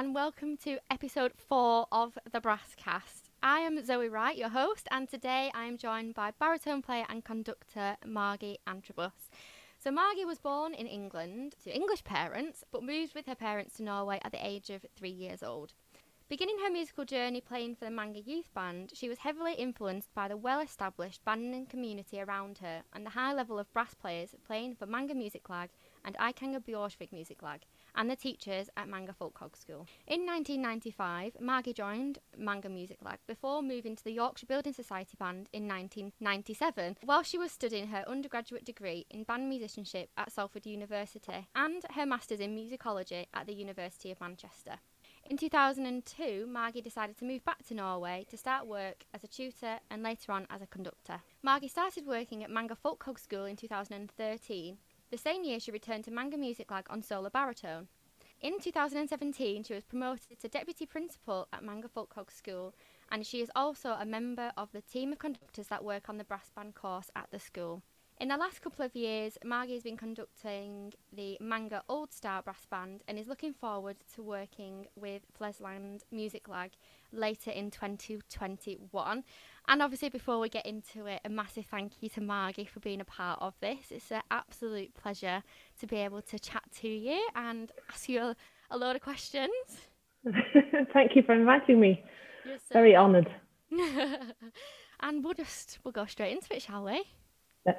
and welcome to episode four of the Brasscast. I am Zoe Wright, your host, and today I am joined by baritone player and conductor Margie Antrobus. So, Margie was born in England to English parents, but moved with her parents to Norway at the age of three years old. Beginning her musical journey playing for the Manger Youth Band, she was heavily influenced by the well established banding community around her and the high level of brass players playing for Manger Musikklag and Eikanger-Bjørsvik Musikklag and the teachers at Manger Folkehøgskule. In 1995, Margie joined Manger Musikklag before moving to the Yorkshire Building Society Band in 1997 while she was studying her undergraduate degree in band musicianship at Salford University and her masters in musicology at the University of Manchester. In 2002, Margie decided to move back to Norway to start work as a tutor and later on as a conductor. Margie started working at Manger Folkehøgskule in 2013. The same year, she returned to Manger Musikklag on solo baritone. In 2017, she was promoted to deputy principal at Manger Folkehøgskule, and she is also a member of the team of conductors that work on the brass band course at the school. In the last couple of years, Margie has been conducting the Manger Old Star Brass Band and is looking forward to working with Flesland Musikklag later in 2021. And obviously, before we get into it, a massive thank you to Margie for being a part of this. It's an absolute pleasure to be able to chat to you and ask you a, a load of questions. thank you for inviting me. So Very honoured. and we'll just we'll go straight into it, shall we? Yes.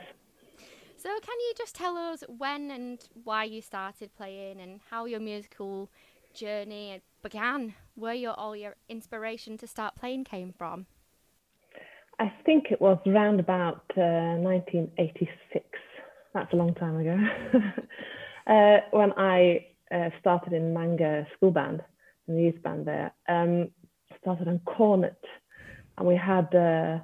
So, can you just tell us when and why you started playing and how your musical journey began? Where your all your inspiration to start playing came from? I think it was around about uh, 1986. That's a long time ago. uh, when I uh, started in Manger School Band, in the youth band there, um, started on cornet, and we had uh,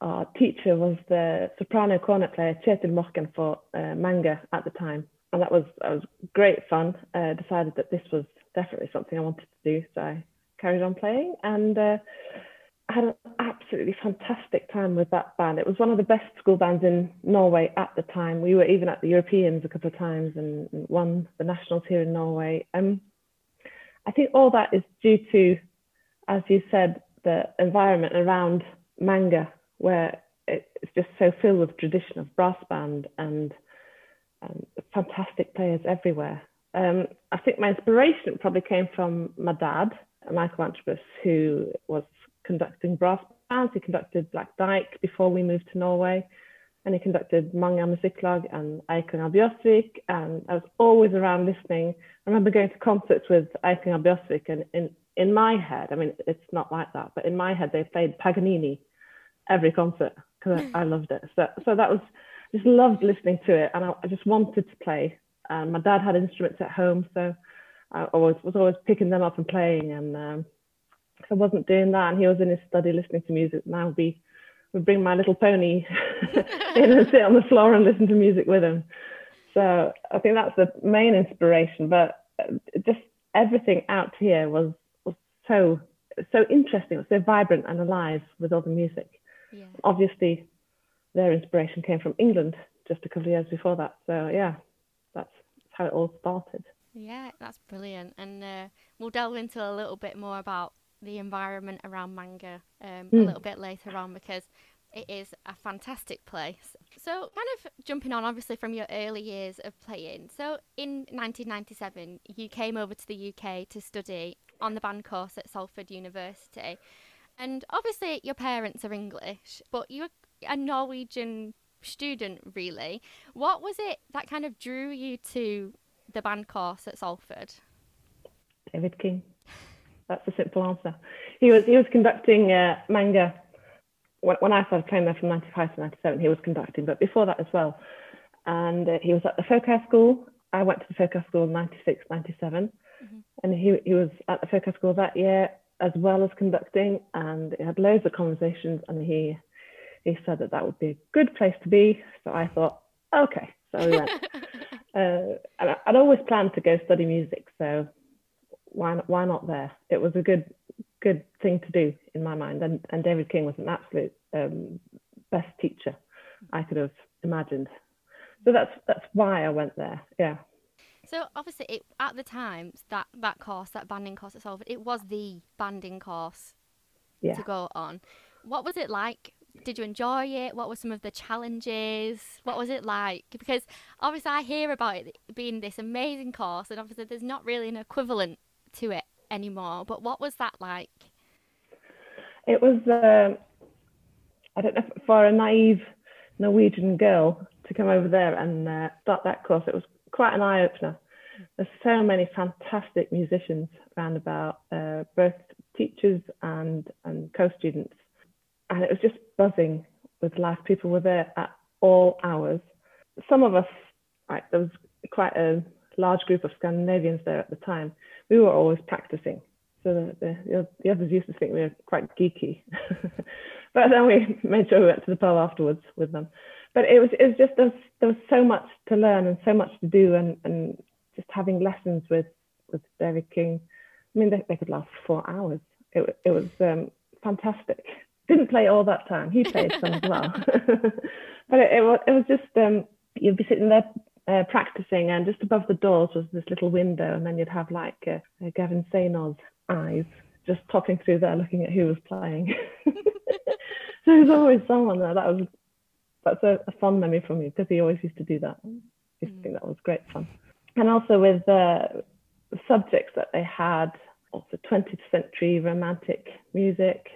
our teacher was the soprano cornet player Kjetil Morken for uh, Manger at the time, and that was that was great fun. Uh, decided that this was definitely something I wanted to do, so I carried on playing, and uh, I had an absolutely fantastic time with that band. It was one of the best school bands in Norway at the time. We were even at the Europeans a couple of times and won the nationals here in Norway. Um, I think all that is due to, as you said, the environment around Manger where it's just so filled with tradition of brass band and um, fantastic players everywhere. Um, I think my inspiration probably came from my dad, Michael Antrobus, who was conducting brass bands. He conducted Black Dyke before we moved to Norway, and he conducted Manger Musikklag and Eikanger-Bjørsvik. And I was always around listening. I remember going to concerts with Eikanger-Bjørsvik, and in, in my head, I mean, it's not like that, but in my head, they played Paganini every concert because I, loved it. So so that was just loved listening to it, and I, I just wanted to play. And my dad had instruments at home, so I always was always picking them up and playing. And um, I wasn't doing that, and he was in his study listening to music. And I would bring my little pony in and sit on the floor and listen to music with him. So I think that's the main inspiration. But uh, just everything out here was was so so interesting. So vibrant and alive with all the music. Yeah. Obviously, their inspiration came from England just a couple of years before that. So yeah, that's how it all started. Yeah, that's brilliant. And uh, we'll delve into a little bit more about the environment around Manger um, mm. a hmm. little bit later on because it is a fantastic place. So, kind of jumping on, obviously, from your early years of playing. So, in 1997, you came over to the UK to study on the band course at Salford University. And obviously, your parents are English, but you're a Norwegian student, really. What was it that kind of drew you to the band course at Salford? David King. That's a simple answer. He was he was conducting uh, Manger when, when I started playing there from '95 to '97. He was conducting, but before that as well. And uh, he was at the folk school. I went to the folk school in '96, '97, mm-hmm. and he he was at the folk school that year as well as conducting, and he had loads of conversations. And he he said that that would be a good place to be. So I thought, okay, so we went. uh, and I'd always planned to go study music, so why not, why not there? It was a good good thing to do in my mind. And and David King was an absolute um, best teacher I could have imagined. So that's that's why I went there. Yeah. So obviously, it, at the time that that course, that banding course at Salford, it was the banding course Yeah. to go on. What was it like? Did you enjoy it? What were some of the challenges? What was it like? Because obviously, I hear about it being this amazing course, and obviously, there's not really an equivalent to it anymore. But what was that like? It was, uh, I don't know, for a naive Norwegian girl to come over there and uh, start that course, it was quite an eye opener. There's so many fantastic musicians around about, uh, both teachers and, and co students. And it was just buzzing with life. People were there at all hours. Some of us, right, there was quite a large group of Scandinavians there at the time. We were always practicing. So the, the, the others used to think we were quite geeky. but then we made sure we went to the pub afterwards with them. But it was, it was just, there was, there was so much to learn and so much to do and, and just having lessons with, with David King. I mean, they, they could last four hours. It, it was um, fantastic. Didn't play all that time. He played some as well. but it, it, was, it was just, um, you'd be sitting there uh, practicing, and just above the doors was this little window, and then you'd have like uh, uh, Gavin Saynor's eyes just popping through there, looking at who was playing. so there's always someone there. That was that's a, a fond memory for me because he always used to do that. I used to think mm. that was great fun. And also with the subjects that they had, also 20th century romantic music,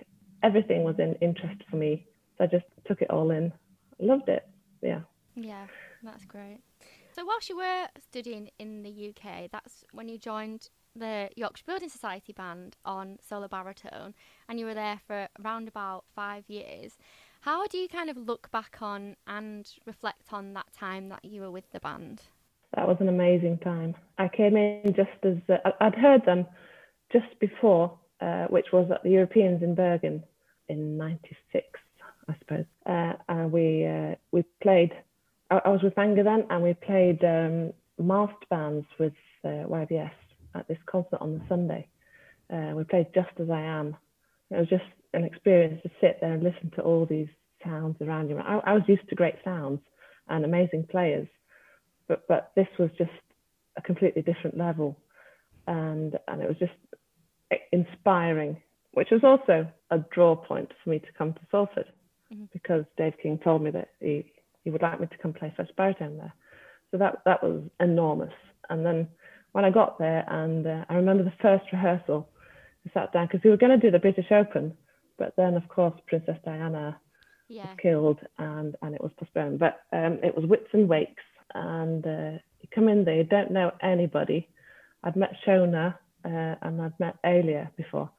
everything was in interest for me. So I just took it all in. I loved it. Yeah. Yeah, that's great. So whilst you were studying in the UK, that's when you joined the Yorkshire Building Society band on solo baritone, and you were there for around about five years. How do you kind of look back on and reflect on that time that you were with the band? That was an amazing time. I came in just as uh, I'd heard them just before, uh, which was at the Europeans in Bergen in '96, I suppose. Uh, and we uh, we played. I, I, was with Manger then, and we played um, massed bands with uh, YBS at this concert on the Sunday. Uh, we played Just as I Am. It was just an experience to sit there and listen to all these sounds around you. I, I was used to great sounds and amazing players, but but this was just a completely different level, and and it was just inspiring, which was also a draw point for me to come to Salford, mm-hmm. because Dave King told me that he he would like me to come play first baritone there, so that that was enormous. And then when I got there, and uh, I remember the first rehearsal, I sat down because we were going to do the British Open, but then of course Princess Diana yeah. was killed and and it was postponed. But um, it was Wits and Wakes, and uh, you come in there, you don't know anybody. I'd met Shona uh, and I'd met Alia before,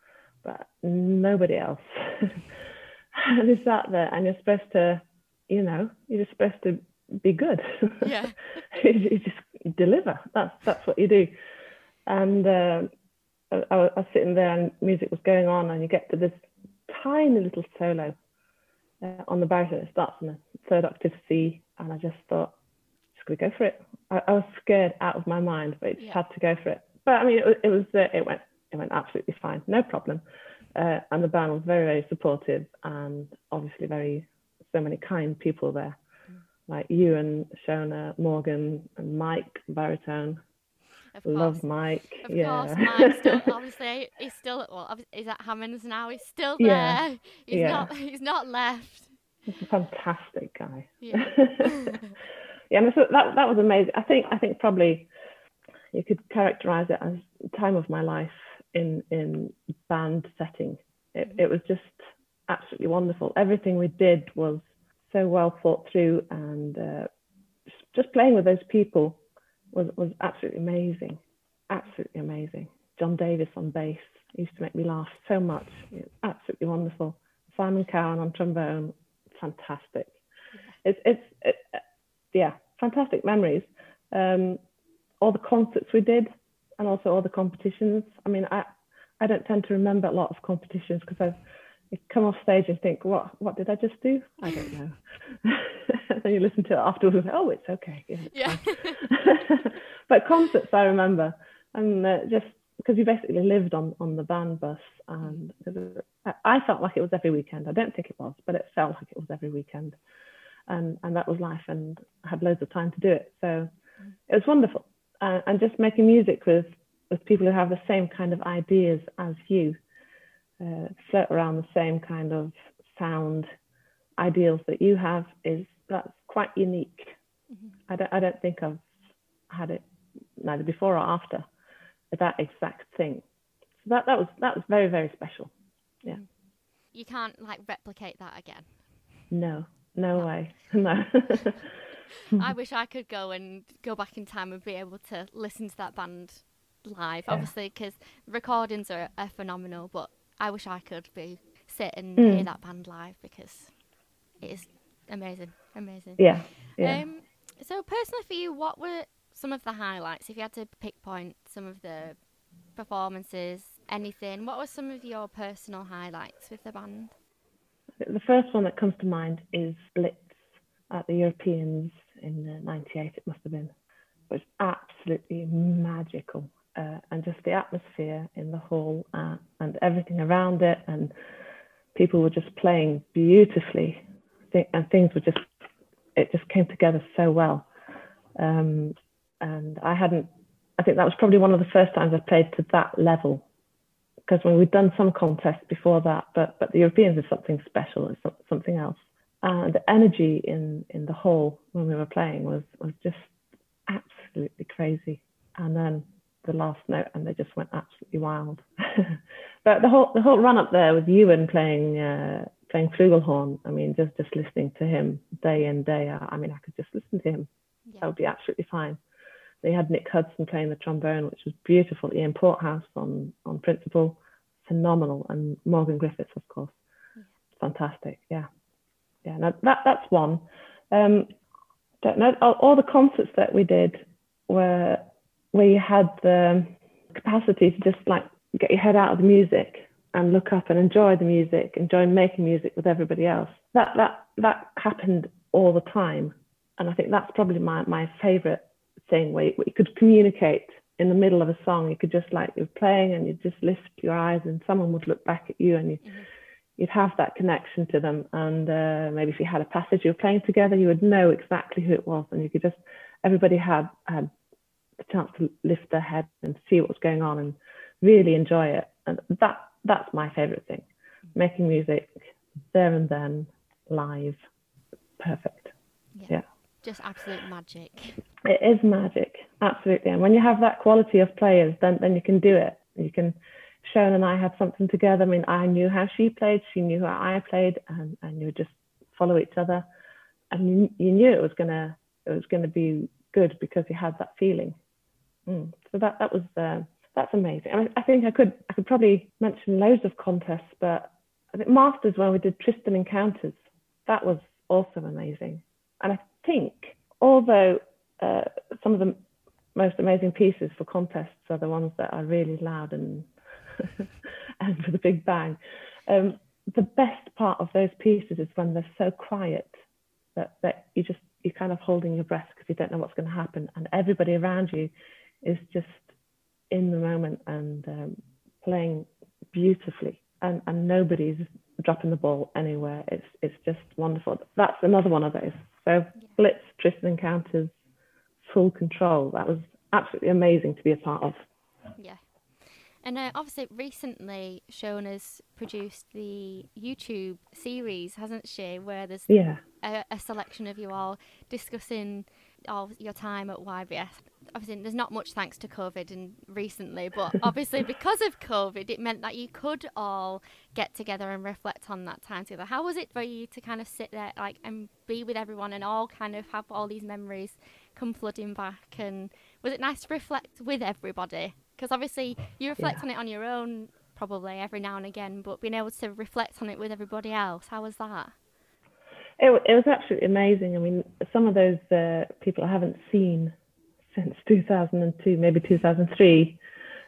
but nobody else. and you sat there, and you're supposed to, you know, you're just supposed to be good. Yeah. you just deliver. That's that's what you do. And uh, I, I was sitting there, and music was going on, and you get to this tiny little solo uh, on the baritone. It starts in the third octave C, and I just thought, just gonna go for it. I, I was scared out of my mind, but I just Yeah. had to go for it. But I mean, it, was- it was uh, it went it went absolutely fine, no problem. Uh, and the band was very very supportive, and obviously very so many kind people there, like you and Shona, Morgan, and Mike baritone. Of course. Love Mike. Of yeah. course, Mike still obviously he's still well. He's at Hammonds now. He's still there. Yeah, He's yeah. not. He's not left. He's a fantastic guy. Yeah. yeah, and so that that was amazing. I think I think probably you could characterize it as time of my life in in band setting. It it was just absolutely wonderful. Everything we did was so well thought through, and uh, just playing with those people was was absolutely amazing, absolutely amazing. John Davis on bass used to make me laugh so much. Absolutely wonderful. Simon Cowan on trombone, fantastic. It's it's it, yeah, fantastic memories. Um, all the concerts we did, and also all the competitions. I mean, I I don't tend to remember a lot of competitions because I Come off stage and think, what what did I just do? I don't know. then you listen to it afterwards. and, Oh, it's okay. Yeah, Yeah. but concerts I remember, and uh, just because we basically lived on on the band bus, and I, I felt like it was every weekend. I don't think it was, but it felt like it was every weekend, and and that was life, and I had loads of time to do it. So it was wonderful. uh, and just making music with with people who have the same kind of ideas as you, uh, float around the same kind of sound ideals that you have is that's quite unique. Mm-hmm. I don't I don't think I've had it neither before or after that exact thing. So that that was that was very very special. Yeah. Mm-hmm. You can't like replicate that again. No, no, no. way. No. I wish I could go and go back in time and be able to listen to that band live. Yeah. Obviously, because recordings are, are, phenomenal, but I wish I could be sit and mm. hear that band live because it is amazing, amazing. Yeah. yeah. Um, so personally for you, what were some of the highlights? If you had to pick point some of the performances, anything, what were some of your personal highlights with the band? The first one that comes to mind is Blitz at the Europeans in '98. It must have been. It was absolutely magical, uh, and just the atmosphere in the hall uh, and everything around it, and people were just playing beautifully, and things were just it just came together so well. Um, and I hadn't. I think that was probably one of the first times I played to that level because when we'd done some contests before that, but but the Europeans is something special. It's something else. Uh, the energy in in the hall when we were playing was was just absolutely crazy. And then the last note, and they just went absolutely wild. but the whole the whole run up there with Ewan playing uh, playing flugelhorn. I mean, just just listening to him day in day out. I mean, I could just listen to him. Yeah. That would be absolutely fine. They had Nick Hudson playing the trombone, which was beautiful. Ian Porthouse on on principal, phenomenal, and Morgan Griffiths, of course, yeah. fantastic. Yeah, yeah. Now that that's one. Um, don't know. All, all the concerts that we did were where you had the capacity to just like get your head out of the music and look up and enjoy the music, enjoy making music with everybody else. That that that happened all the time, and I think that's probably my my favorite thing where you, where you could communicate in the middle of a song. You could just like you're playing and you just lift your eyes and someone would look back at you and you. Mm-hmm. You'd have that connection to them, and uh, maybe if you had a passage you were playing together, you would know exactly who it was, and you could just everybody had had the chance to lift their head and see what's going on and really enjoy it. And that that's my favorite thing. Making music there and then, live, perfect. Yeah. yeah. Just absolute magic. It is magic, absolutely. And when you have that quality of players, then then you can do it. You can. Sharon and I had something together. I mean, I knew how she played, she knew how I played, and and you would just follow each other, and you, you knew it was gonna it was gonna be good because you had that feeling. Mm. So that that was uh, that's amazing. I mean, I think I could I could probably mention loads of contests, but I think Masters when we did Tristan Encounters, that was also amazing. And I think although uh, some of the most amazing pieces for contests are the ones that are really loud and and with a big bang. Um, the best part of those pieces is when they're so quiet that, that you just you're kind of holding your breath because you don't know what's going to happen, and everybody around you is just in the moment and um, playing beautifully, and, and nobody's dropping the ball anywhere. It's it's just wonderful. That's another one of those. So yeah. Blitz, Tristan Encounters, full control. That was absolutely amazing to be a part of. Yeah. And uh, obviously, recently, Shona's produced the YouTube series, hasn't she? Where there's yeah. a, a selection of you all discussing all your time at YBS obviously there's not much thanks to COVID and recently, but obviously because of COVID, it meant that you could all get together and reflect on that time together. How was it for you to kind of sit there like and be with everyone and all kind of have all these memories come flooding back? And was it nice to reflect with everybody? Because obviously you reflect yeah. on it on your own probably every now and again, but being able to reflect on it with everybody else, how was that? It, it was absolutely amazing. I mean, some of those uh, people I haven't seen since 2002, maybe 2003,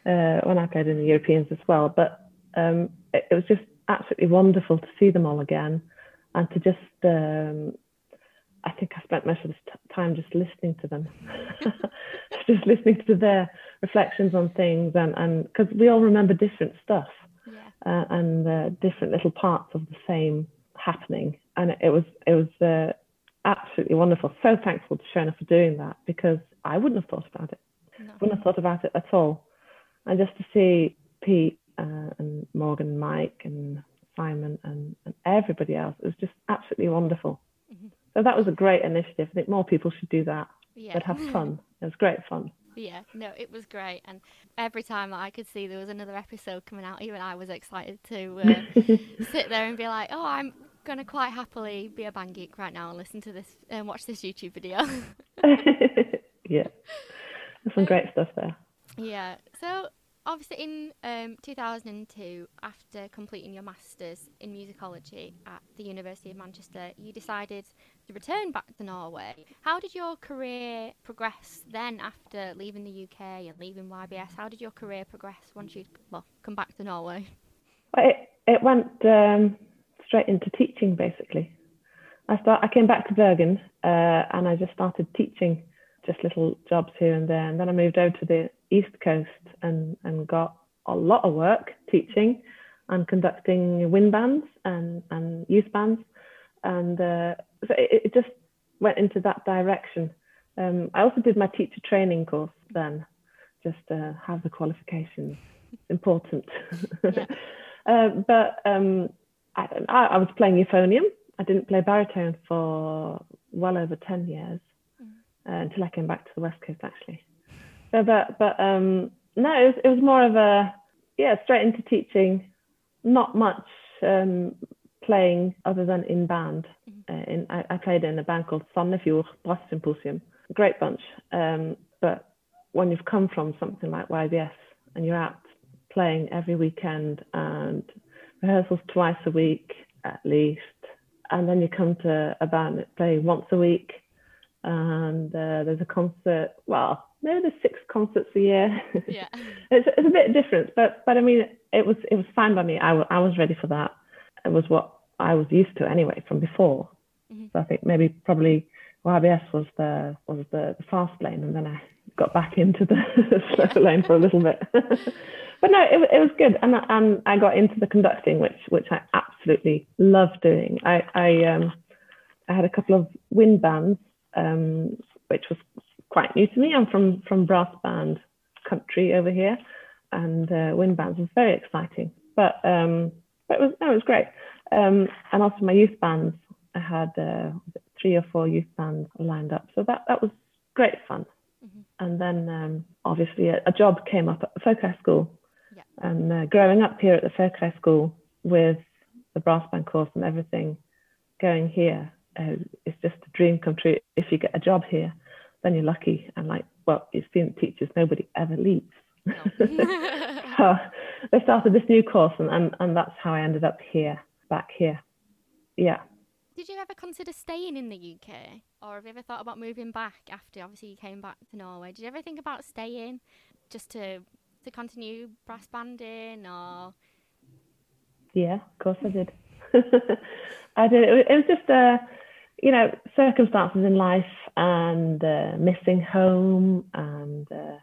uh, when I played in the Europeans as well. But um, it, it, was just absolutely wonderful to see them all again and to just, um, I think I spent most of the time just listening to them, just listening to their reflections on things and because we all remember different stuff yeah. uh, and uh, different little parts of the same happening. And it, it was, it was, uh, absolutely wonderful. So thankful to Shona for doing that because I wouldn't have thought about it. No. Wouldn't have thought about it at all. And just to see Pete uh, and Morgan, Mike, and Simon, and, and everybody else, it was just absolutely wonderful. Mm-hmm. So that was a great initiative. I think more people should do that. Yeah. They'd have fun. It was great fun. Yeah, no, it was great, and every time that I could see there was another episode coming out, even I was excited to uh, sit there and be like, "Oh, I'm gonna quite happily be a band geek right now and listen to this and watch this YouTube video." yeah, there's some great stuff there. Yeah, so obviously in um, 2002 after completing your masters in musicology at the university of manchester you decided to return back to norway. How did your career progress then after leaving the uk and leaving ybs how did your career progress once you well come back to norway? It, it went um, straight into teaching basically. I start i came back to bergen uh, and i just started teaching just little jobs here and there and then i moved over to the East Coast and, and got a lot of work teaching and conducting wind bands and, and youth bands. And uh, so it, it, just went into that direction. Um, I also did my teacher training course then, just to have the qualifications. Important. Yeah. uh, but um, I, I, was playing euphonium. I didn't play baritone for well over 10 years. Uh, until I came back to the West Coast, actually. So, but but um, no, it was, it was more of a yeah, straight into teaching. Not much um, playing other than in band. Mm-hmm. Uh, in, I, I, played in a band called Sandefjord Brass Symposium. Great bunch. Um, but when you've come from something like YBS and you're out playing every weekend and rehearsals twice a week at least, and then you come to a band that play once a week and uh, there's a concert. Well, maybe there's six concerts a year. Yeah, it's, it's a bit different, but but I mean, it was it was fine by me. I, w- I was ready for that. It was what I was used to anyway from before. Mm-hmm. So I think maybe probably YBS was the was the, the, fast lane, and then I got back into the slow lane for a little bit. but no, it, it was good, and and I got into the conducting, which which I absolutely love doing. I I um I had a couple of wind bands um, which was quite new to me. I'm from from brass band country over here, and uh, wind bands was very exciting. But um, but it was no, it was great. Um, and also my youth bands, I had uh, three or four youth bands lined up, so that that was great fun. Mm-hmm. And then um, obviously a, a, job came up at the folk high school, yeah. and uh, growing up here at the folk high school with the brass band course and everything going here uh, it's just a dream come true. If you get a job here, then you're lucky. And like, well, you student teachers, nobody ever leaves. So they started this new course, and, and, and that's how I ended up here, back here. Yeah. Did you ever consider staying in the UK, or have you ever thought about moving back after obviously you came back to Norway? Did you ever think about staying, just to to continue brass banding, or? Yeah, of course I did. I did. It was just a you know, circumstances in life and uh, missing home. And uh,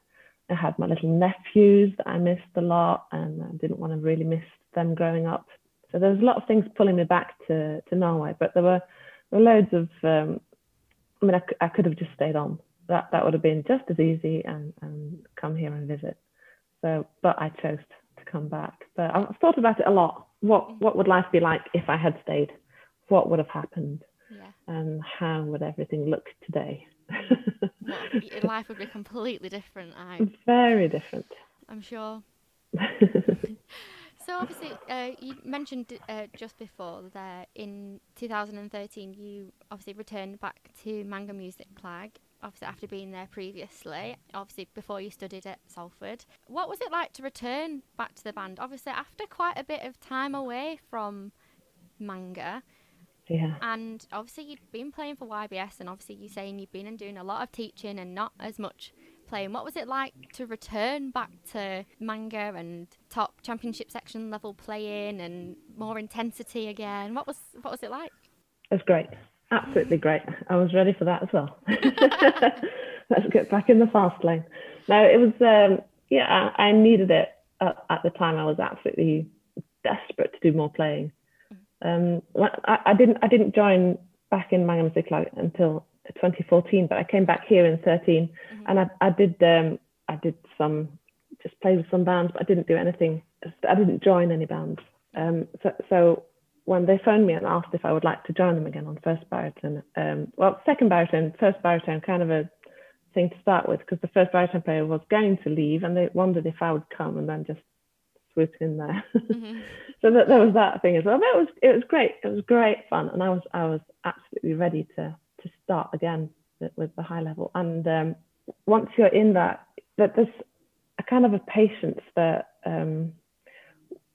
I had my little nephews that I missed a lot and I didn't want to really miss them growing up. So there was a lot of things pulling me back to, to Norway, but there were, there were loads of, um, I mean, I, I could have just stayed on. That, that would have been just as easy and, and come here and visit. So, but I chose to come back. But I've thought about it a lot. What, what would life be like if I had stayed? What would have happened? And how would everything look today? life would be completely different. I very different. I'm sure. so obviously, uh, you mentioned uh, just before that in 2013 you obviously returned back to Manga Music Klag. Obviously, after being there previously, obviously before you studied at Salford, what was it like to return back to the band? Obviously, after quite a bit of time away from Manger, yeah. And obviously, you've been playing for YBS, and obviously, you're saying you've been and doing a lot of teaching and not as much playing. What was it like to return back to Manger and top championship section level playing and more intensity again? What was what was it like? It was great, absolutely great. I was ready for that as well. Let's get back in the fast lane. No, it was um, yeah, I, I needed it at, at the time. I was absolutely desperate to do more playing. Um, I, I, didn't I didn't join back in Manger Music until 2014, but I came back here in 13, mm-hmm. and I, I did um, I did some, just played with some bands, but I didn't do anything. I didn't join any bands. Um, so, so when they phoned me and asked if I would like to join them again on first baritone, um, well, second baritone, first baritone, kind of a thing to start with because the first baritone player was going to leave and they wondered if I would come and then just swoop in there. Mm-hmm. so that there was that thing as well. But it was it was great. It was great fun, and I was I was absolutely ready to to start again with, with the high level. And um, once you're in that, that there's a kind of a patience that um,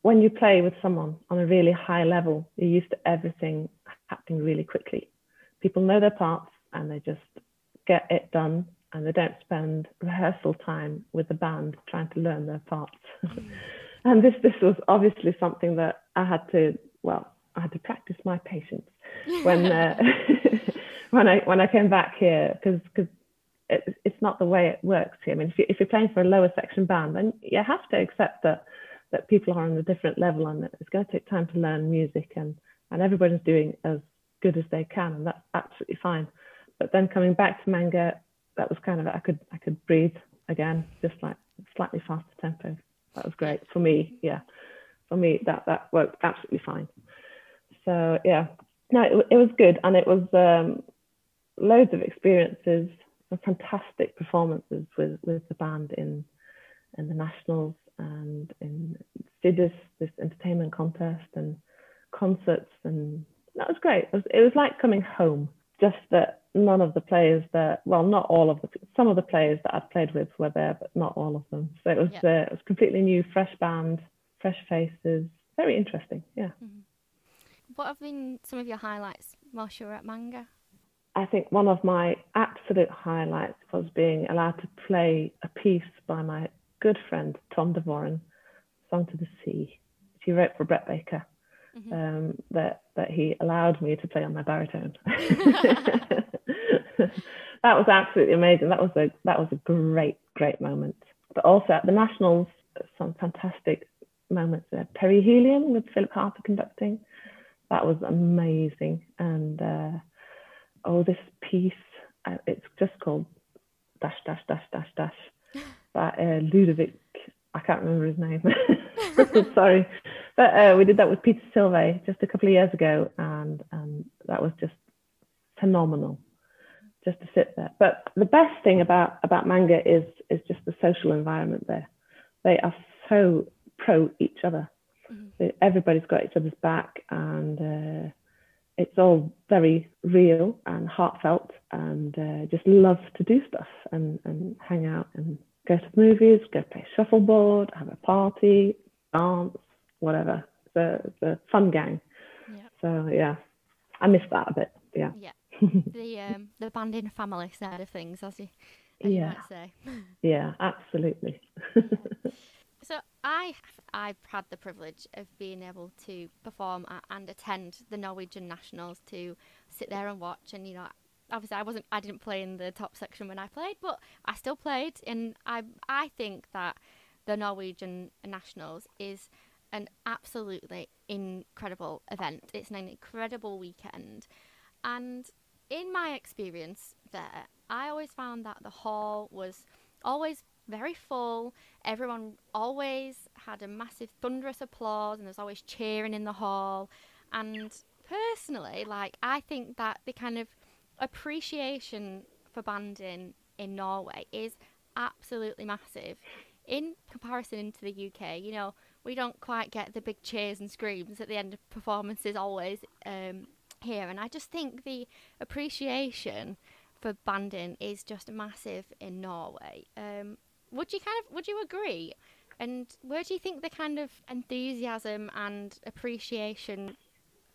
when you play with someone on a really high level, you're used to everything happening really quickly. People know their parts and they just get it done and they don't spend rehearsal time with the band trying to learn their parts. And this this was obviously something that I had to well I had to practice my patience when uh, when I when I came back here because because it, it's not the way it works here. I mean, if, you, if you're playing for a lower section band, then you have to accept that that people are on a different level and it's going to take time to learn music and and everybody's doing as good as they can and that's absolutely fine. But then coming back to Manger, that was kind of I could I could breathe again, just like slightly faster tempo. That was great for me. Yeah, for me that that worked absolutely fine. So yeah, no, it, it was good and it was um, loads of experiences, and fantastic performances with with the band in in the nationals and in Siddis, this entertainment contest and concerts and that was great. It was, it was like coming home. Just that none of the players that well, not all of the some of the players that I'd played with were there, but not all of them. So it was yeah. uh, it was completely new, fresh band, fresh faces. Very interesting. Yeah. Mm-hmm. What have been some of your highlights whilst you were at Manger? I think one of my absolute highlights was being allowed to play a piece by my good friend Tom Davoren, Song to the Sea. which he wrote for Brett Baker. Mm-hmm. Um, that that he allowed me to play on my baritone. that was absolutely amazing. That was a that was a great great moment. But also at the nationals, some fantastic moments there. Perihelion with Philip Harper conducting. That was amazing. And uh, oh, this piece, uh, it's just called dash dash dash dash dash by uh, Ludovic. I can't remember his name. Sorry, but uh, we did that with Peter Silve just a couple of years ago, and and that was just phenomenal, just to sit there. But the best thing about about Manger is is just the social environment there. They are so pro each other. Mm-hmm. Everybody's got each other's back, and uh, it's all very real and heartfelt, and uh, just love to do stuff and and hang out and go to the movies, go play shuffleboard, have a party, dance, whatever. It's a, it's a fun gang. Yeah. So yeah, I miss that a bit. Yeah. Yeah. the um the banding family side of things, as you, as yeah. you might say. yeah, absolutely. So I I've had the privilege of being able to perform and attend the Norwegian nationals to sit there and watch and you know obviously I wasn't I didn't play in the top section when I played but I still played and I I think that the Norwegian nationals is an absolutely incredible event. It's an incredible weekend. And in my experience there, I always found that the hall was always very full. Everyone always had a massive thunderous applause and there's always cheering in the hall. And personally, like I think that the kind of appreciation for banding in Norway is absolutely massive. In comparison to the UK, you know, we don't quite get the big cheers and screams at the end of performances always um, here. And I just think the appreciation for banding is just massive in Norway. Um, would you kind of would you agree? And where do you think the kind of enthusiasm and appreciation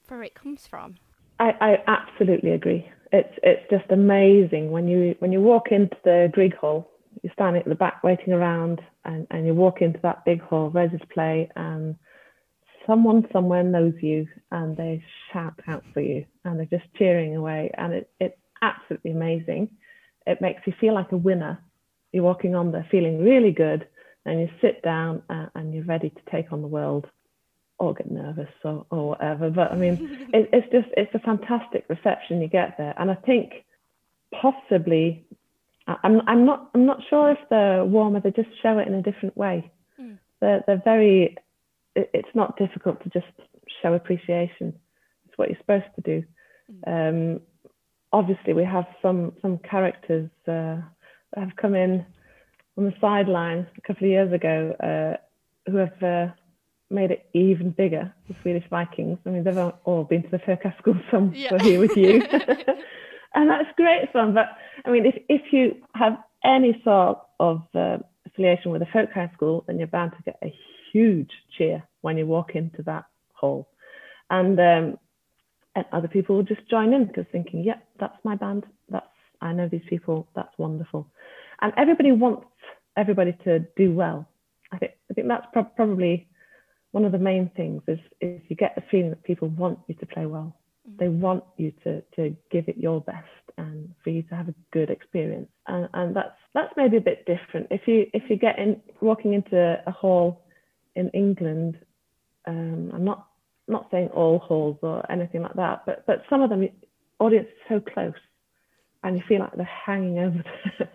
for it comes from? I, I absolutely agree. It's it's just amazing when you when you walk into the Grieg hall, you're standing at the back waiting around, and, and you walk into that big hall ready to play, and someone somewhere knows you, and they shout out for you, and they're just cheering away, and it, it's absolutely amazing. It makes you feel like a winner you're walking on there feeling really good, and you sit down uh, and you're ready to take on the world or get nervous or, or whatever. But I mean, it, it's just, it's a fantastic reception you get there. And I think possibly I'm I'm not I'm not sure if they're warmer. They just show it in a different way. Mm. They're they're very. It, it's not difficult to just show appreciation. It's what you're supposed to do. Mm. Um, obviously, we have some some characters uh, that have come in on the sideline a couple of years ago uh, who have uh, made it even bigger. The Swedish Vikings. I mean, they've all been to the Fircast school. Some yeah. here with you. and that's great fun. But I mean, if, if you have any sort of uh, affiliation with a folk high school, then you're bound to get a huge cheer when you walk into that hall. And, um, and other people will just join in because thinking, yep, yeah, that's my band. That's I know these people. That's wonderful. And everybody wants everybody to do well. I think I think that's pro- probably one of the main things is is you get the feeling that people want you to play well. Mm-hmm. They want you to to give it your best and for you to have a good experience. And and that's that's maybe a bit different. If you if you get in walking into a hall in England, um, I'm not not saying all halls or anything like that, but but some of them audience is so close and you feel like they're hanging over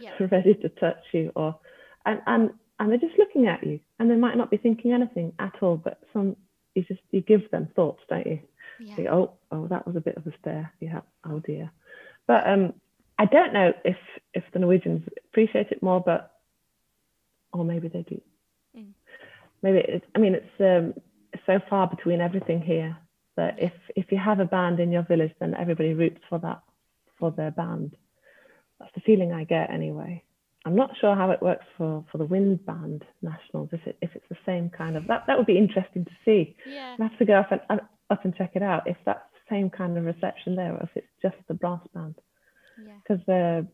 yeah. ready to touch you or and and and they're just looking at you and they might not be thinking anything at all but some you just you give them thoughts don't you yeah. Think, oh, oh, that was a bit of a stare. Yeah, oh dear. But um, I don't know if if the Norwegians appreciate it more, but or maybe they do. Mm. Maybe it, I mean it's um, so far between everything here that if if you have a band in your village, then everybody roots for that for their band. That's the feeling I get anyway. I'm not sure how it works for, for the wind band nationals. If it if it's the same kind of that that would be interesting to see. Yeah. I have to go off and up and check it out if that's the same kind of reception there or if it's just the brass band. Because yeah. they're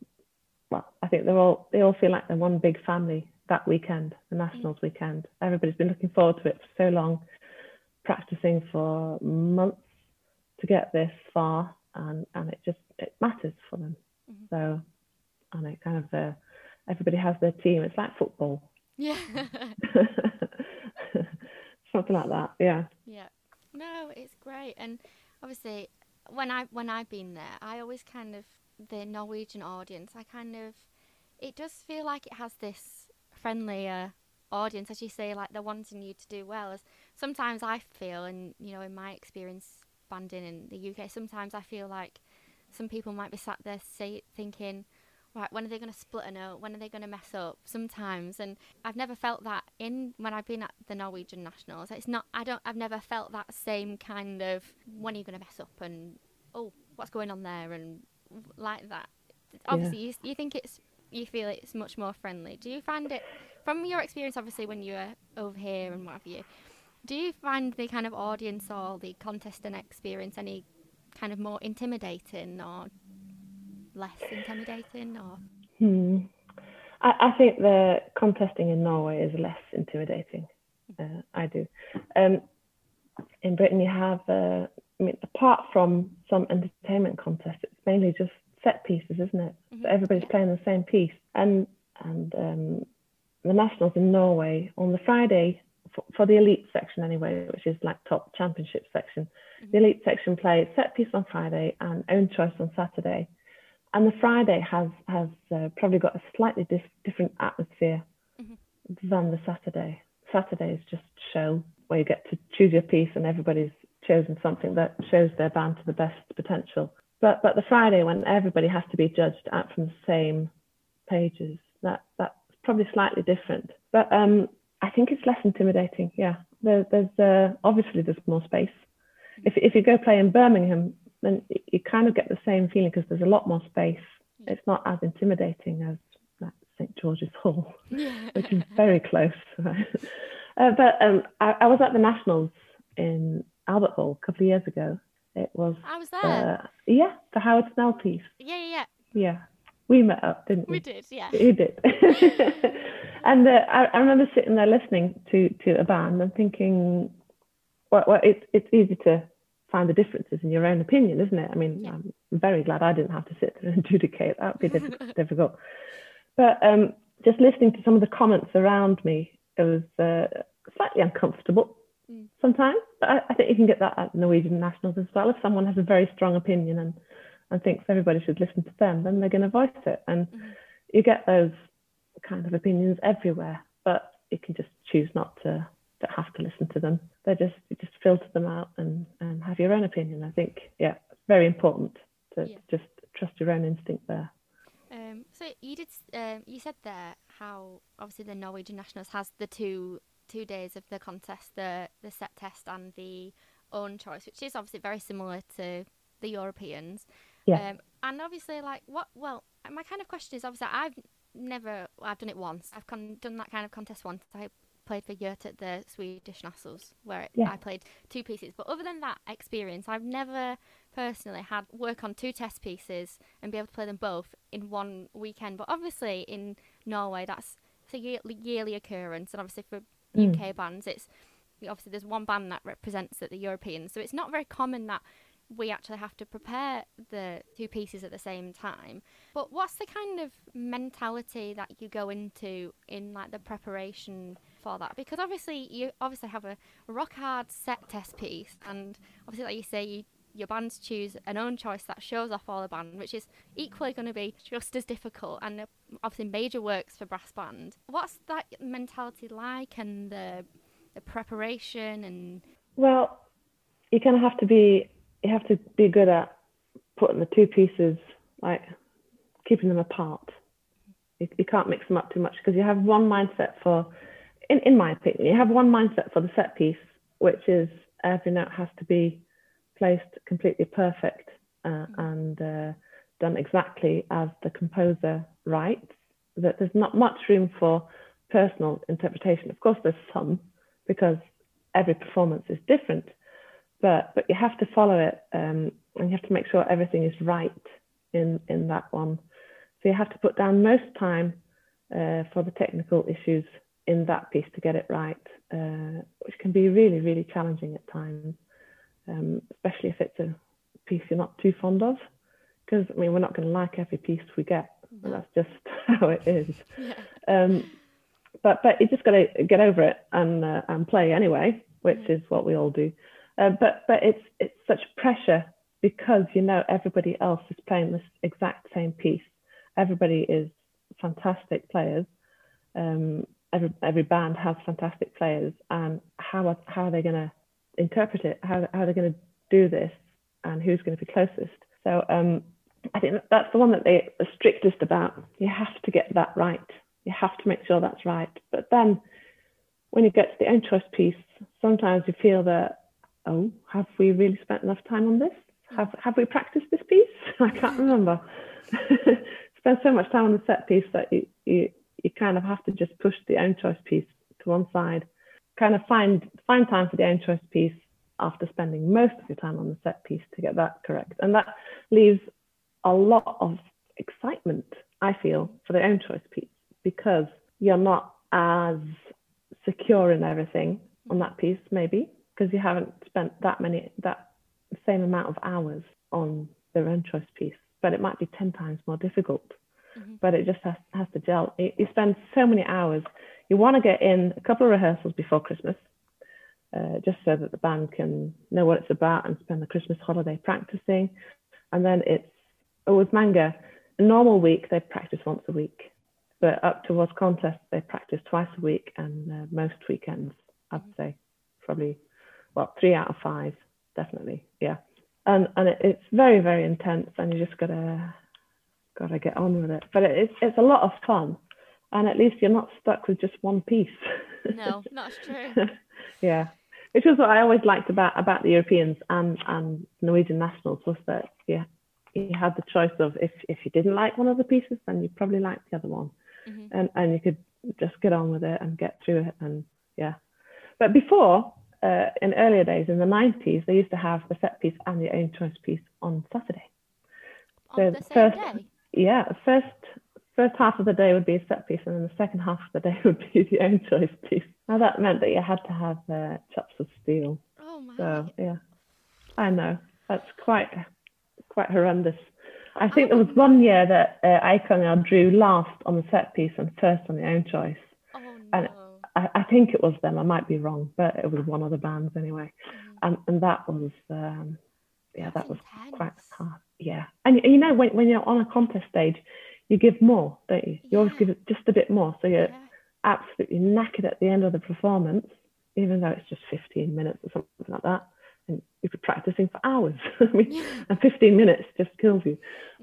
well, I think they're all they all feel like they're one big family that weekend, the Nationals weekend. Everybody's been looking forward to it for so long, practicing for months to get this far, and and it just it matters for them. Mm-hmm. So, and it kind of uh, everybody has their team. It's like football. Yeah. Something like that. Yeah. Yeah. No, it's great, and obviously when I when I've been there, I always kind of the Norwegian audience. I kind of it does feel like it has this friendlier audience, as you say, like they're wanting you to do well. As sometimes I feel, and you know, in my experience banding in the UK, sometimes I feel like some people might be sat there say, thinking, right, when are they going to split a note? When are they going to mess up? Sometimes, and I've never felt that in when I've been at the Norwegian nationals. It's not. I don't. I've never felt that same kind of when are you going to mess up and oh, what's going on there and like that. Obviously, yeah. you, you think it's you feel it's much more friendly. Do you find it from your experience? Obviously, when you were over here and what have you. Do you find the kind of audience or the contestant experience any kind of more intimidating or less intimidating or? Hmm. I, I think the contesting in Norway is less intimidating. Uh, I do. Um, in Britain, you have, uh, I mean, apart from some entertainment contests, it's mainly just set pieces, isn't it? Mm-hmm. So everybody's playing the same piece. And and um, the nationals in Norway on the Friday for, for, the elite section anyway, which is like top championship section. Mm-hmm. The elite section play set piece on Friday and own choice on Saturday and the Friday has has uh, probably got a slightly dif- different atmosphere mm-hmm. than the Saturday. Saturday is just show where you get to choose your piece and everybody's chosen something that shows their band to the best potential. But but the Friday when everybody has to be judged out from the same pages, that that's probably slightly different. But um, I think it's less intimidating. Yeah, there, there's uh, obviously there's more space. If if you go play in Birmingham, then you kind of get the same feeling because there's a lot more space. It's not as intimidating as like St George's Hall, yeah. which is very close. Right? Uh, but um, I, I, was at the Nationals in Albert Hall a couple of years ago. It was. I was there. Uh, yeah, the Howard Snell piece. Yeah, yeah, yeah. Yeah, we met up, didn't we? We did, yeah. We did. and uh, I, I, remember sitting there listening to to a band and thinking, well, well it's it's easy to find the differences in your own opinion, isn't it? I mean, yeah. I'm very glad I didn't have to sit there and adjudicate. That would be difficult. But um, just listening to some of the comments around me, it was uh, slightly uncomfortable mm. sometimes. But I, I, think you can get that at the Norwegian nationals as well. If someone has a very strong opinion and, and thinks everybody should listen to them, then they're going to voice it. And mm-hmm. you get those kind of opinions everywhere, but you can just choose not to, to have to listen to them. They just just filter them out and, and have your own opinion. I think, yeah, very important to yeah. just trust your own instinct there. Um, so you did. Um, you said there how obviously the Norwegian nationals has the two two days of the contest, the the set test and the own choice, which is obviously very similar to the Europeans. Yeah. Um, and obviously, like what? Well, my kind of question is obviously I've never. I've done it once. I've con- done that kind of contest once. I played for Yurt at the Swedish Nationals, where it, yeah. I played two pieces. But other than that experience, I've never personally had work on two test pieces and be able to play them both in one weekend. But obviously, in Norway, that's it's a yearly, yearly occurrence, and obviously for mm. UK bands, it's obviously there's one band that represents the Europeans, so it's not very common that we actually have to prepare the two pieces at the same time. But what's the kind of mentality that you go into in like the preparation for that? Because obviously you obviously have a rock hard set test piece, and obviously like you say, you, your bands choose an own choice that shows off all the band, which is equally going to be just as difficult and uh, obviously major works for brass band. What's that mentality like, and the the preparation and? Well, you kind of have to be you have to be good at putting the two pieces like keeping them apart. You, you can't mix them up too much because you have one mindset for, in, in my opinion, you have one mindset for the set piece, which is every note has to be placed completely perfect uh, and uh, done exactly as the composer writes. That there's not much room for personal interpretation. Of course, there's some because every performance is different but but you have to follow it um, and you have to make sure everything is right in in that one so you have to put down most time uh, for the technical issues in that piece to get it right uh, which can be really really challenging at times um, especially if it's a piece you're not too fond of because I mean we're not going to like every piece we get And that's just how it is yeah. um, but but you just got to get over it and uh, and play anyway which is what we all do uh, but but it's it's such pressure because you know everybody else is playing this exact same piece. Everybody is fantastic players. Um, every every band has fantastic players, and how are, how are they going to interpret it? How how are they going to do this? And who's going to be closest? So um, I think that's the one that they are strictest about. You have to get that right. You have to make sure that's right. But then when you get to the own choice piece, sometimes you feel that oh, have we really spent enough time on this? Have have we practiced this piece? I can't remember. Spend so much time on the set piece that you, you you kind of have to just push the own choice piece to one side. Kind of find find time for the own choice piece after spending most of your time on the set piece to get that correct. And that leaves a lot of excitement, I feel, for the own choice piece because you're not as secure in everything on that piece, maybe because you haven't spent that many that same amount of hours on the own choice piece but it might be 10 times more difficult mm-hmm. but it just has, has to gel you spend so many hours you want to get in a couple of rehearsals before christmas uh, just so that the band can know what it's about and spend the christmas holiday practicing and then it's oh, with Manger a normal week they practice once a week but up towards contest, they practice twice a week and uh, most weekends i'd mm-hmm. say probably well, three out of five, definitely. Yeah. And and it, it's very, very intense and you just gotta gotta get on with it. But it's it's a lot of fun. And at least you're not stuck with just one piece. No, that's true. yeah. Which was what I always liked about about the Europeans and, and Norwegian nationals was that yeah, you had the choice of if if you didn't like one of the pieces, then you probably liked the other one, mm-hmm. and and you could just get on with it and get through it and yeah. But before uh, in earlier days, in the 90s, they used to have the set piece and the own choice piece on Saturday. On so the first, day? Yeah, first first half of the day would be a set piece, and then the second half of the day would be the own choice piece. Now that meant that you had to have uh, chops of steel. Oh my! So yeah, I know that's quite quite horrendous. I think there was one year that uh, drew last on the set piece and first on the own choice. Oh no! And I, I, think it was them. I might be wrong, but it was one of the bands anyway. Mm. And and that was um, yeah, that was quite hard. Yeah, and you know when when you're on a contest stage, you give more, don't you? You always give just a bit more. So you're Yeah. absolutely knackered at the end of the performance, even though it's just 15 minutes or something like that. And you've been practicing for hours. I mean, Yeah. and 15 minutes just kills you.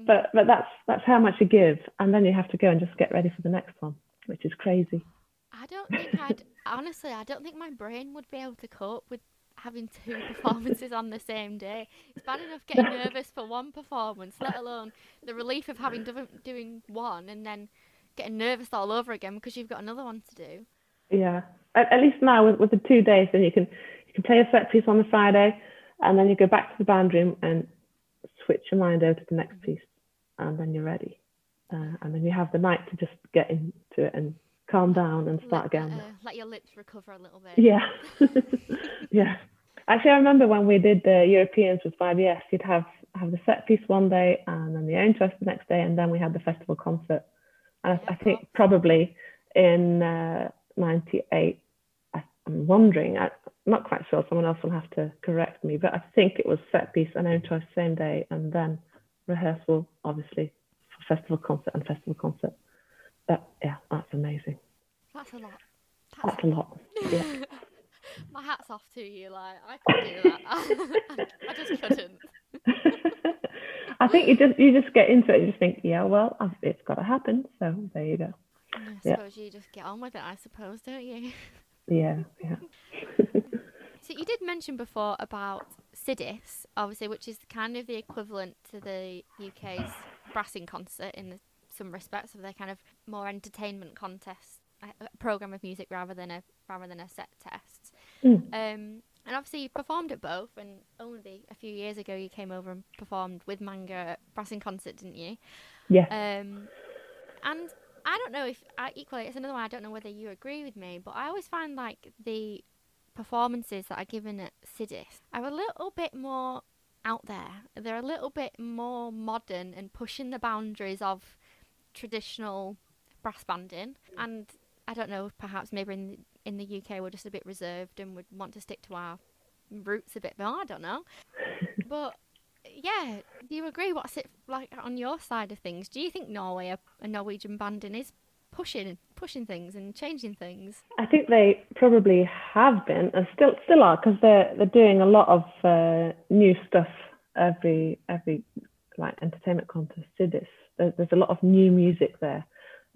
But but that's that's how much you give, and then you have to go and just get ready for the next one, which is crazy. I don't think I'd honestly. I don't think my brain would be able to cope with having two performances on the same day. It's bad enough getting nervous for one performance, let alone the relief of having done doing one and then getting nervous all over again because you've got another one to do. Yeah. At, at least now with, with the two days, then you can you can play a set piece on the Friday, and then you go back to the band room and switch your mind over to the next piece, and then you're ready. Uh, and then you have the night to just get into it and calm down and start let, again. Uh, let your lips recover a little bit. Yeah. yeah. Actually, I remember when we did the Europeans with YBS, you'd have, have the set piece one day and then the own choice the next day, and then we had the festival concert. And I, I think probably in uh, 98, I, I'm wondering, I, I'm not quite sure, someone else will have to correct me, but I think it was set piece and own choice same day, and then rehearsal, obviously, for festival concert and festival concert. That, yeah, that's amazing. That's a lot. That's a lot. Yeah. My hat's off to you. Like I couldn't do that. I, I just couldn't. I think you just you just get into it. You just think, yeah, well, I've, it's got to happen. So there you go. I Yeah. suppose you just get on with it. I suppose, don't you? Yeah, yeah, So you did mention before about Siddis, obviously, which is kind of the equivalent to the UK's Brass in Concert in the, some respects of their kind of more entertainment contest a a program of music rather than a rather than a set test. Mm. Um, and obviously you performed at both, and only a few years ago you came over and performed with Manger at Brass in Concert, didn't you? yeah. Um, and I don't know if I equally it's another one. I don't know whether you agree with me, but I always find like the performances that are given at Siddis are a little bit more out there. They're a little bit more modern and pushing the boundaries of traditional brass banding. And I don't know, perhaps maybe in the, in the UK we're just a bit reserved and would want to stick to our roots a bit more. I don't know, but yeah, do you agree? What's it like on your side of things? Do you think Norway, a, a Norwegian banding, is pushing pushing things and changing things? I think they probably have been and still still are because they're they're doing a lot of uh, new stuff every every like entertainment contest. Siddis. There's, there's a lot of new music there.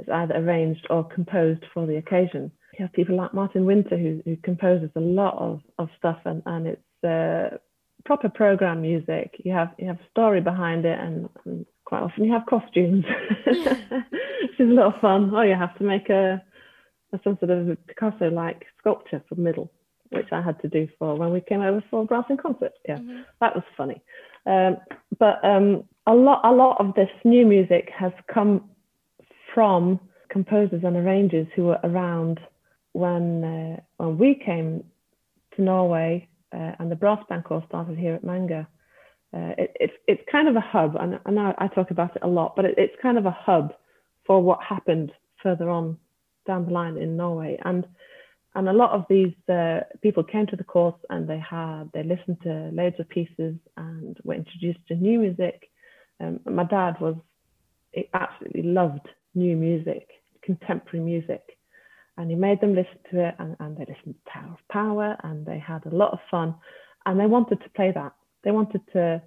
It's either arranged or composed for the occasion. You have people like Martin Winter who, who composes a lot of, of stuff and, and it's uh, proper program music. You have you have a story behind it and, and quite often you have costumes, which is a lot of fun. Or you have to make a, a some sort of Picasso like sculpture for the middle, which I had to do for when we came over for Brass in Concert. Yeah, Mhm. that was funny. Um, but um, a lot a lot of this new music has come from composers and arrangers who were around when uh, when we came to Norway uh, and the brass band course started here at Manger. Uh, it, it's it's kind of a hub, and I know I talk about it a lot, but it, it's kind of a hub for what happened further on down the line in Norway. And and a lot of these uh, people came to the course and they had they listened to loads of pieces and were introduced to new music. Um, my dad was he absolutely loved new music, contemporary music, and he made them listen to it and, and they listened to Tower of Power and they had a lot of fun and they wanted to play that. They wanted to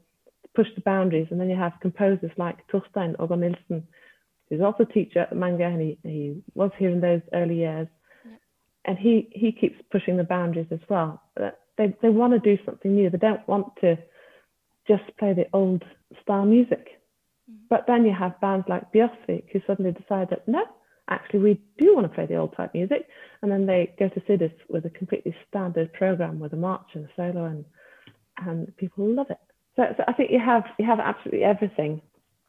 push the boundaries. And then you have composers like Torstein Ågård Nilsen, who's also a teacher at the Manger and he, he was here in those early years. Yeah. And he, he keeps pushing the boundaries as well. Uh, they, they want to do something new. They don't want to just play the old style music. But then you have bands like Bjørsvik who suddenly decide that no, actually we do want to play the old type music, and then they go to Siddis with a completely standard program with a march and a solo, and and people love it. So, so I think you have you have absolutely everything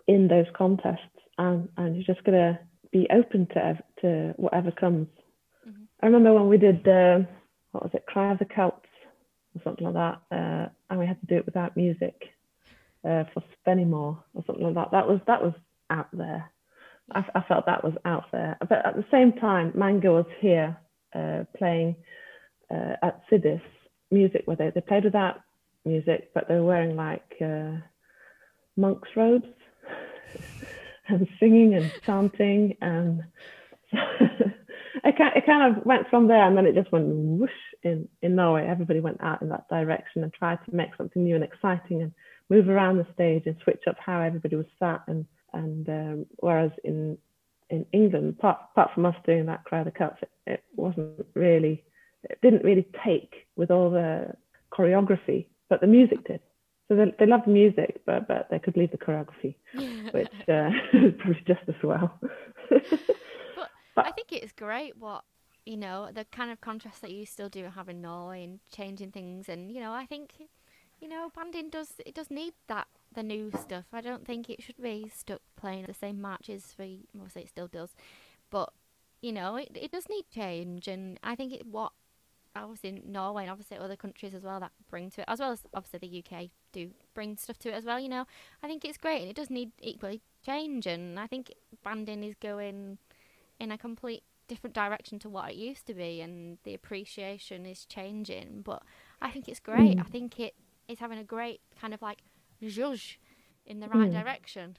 in those contests, and and you're just gonna be open to ev- to whatever comes. Mhm. I remember when we did uh, what was it, Cry of the Celts or something like that, uh, and we had to do it without music uh, for Spennymoor or something like that. That was that was out there. I, I felt that was out there. But at the same time, Manger was here uh, playing uh, at Siddis music where they, they played without music, but they were wearing like uh, monks' robes. and singing and chanting. And it, kind, it kind of went from there and then it just went whoosh in, in Norway. Everybody went out in that direction and tried to make something new and exciting and move around the stage and switch up how everybody was sat. And, and um, whereas in in England, apart, apart from us doing that crowd the Cups, it, it wasn't really, it didn't really take with all the choreography, but the music did. So they, they loved the music, but but they could leave the choreography, which uh, is probably just as well. but, but I think it's great what you know the kind of contrast that you still do have in Norway and changing things, and you know I think you know banding does it does need that the new stuff. I don't think it should be stuck playing the same matches for obviously it still does, but you know it it does need change, and I think it what obviously Norway and obviously other countries as well that bring to it, as well as obviously the UK do bring stuff to it as well. You know, I think it's great and it does need equally change, and I think banding is going in a complete different direction to what it used to be, and the appreciation is changing. But I think it's great. Mm. I think it is having a great kind of like zhuzh in the right mm. direction.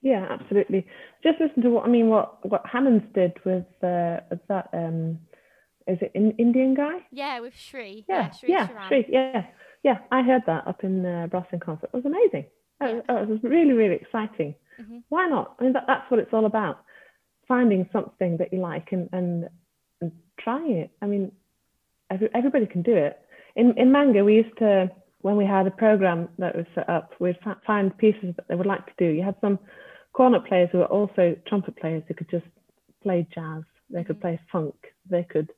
Yeah, absolutely. Just listen to what I mean. What what Hammonds did with uh, that um, is it an Indian guy? Yeah, with Shri. Yeah, yeah, Shri, yeah, Shri, yeah, yeah. I heard that up in uh, Brass in Concert. It was amazing. Yeah. It, was really, really exciting. Mm-hmm. Why not? I mean, that, that's what it's all about. Finding something that you like and and, and trying it. I mean, every, everybody can do it. In in Manger, we used to when we had a program that was set up, we'd find pieces that they would like to do. You had some cornet players who were also trumpet players who could just play jazz. They could mm-hmm. play funk. They could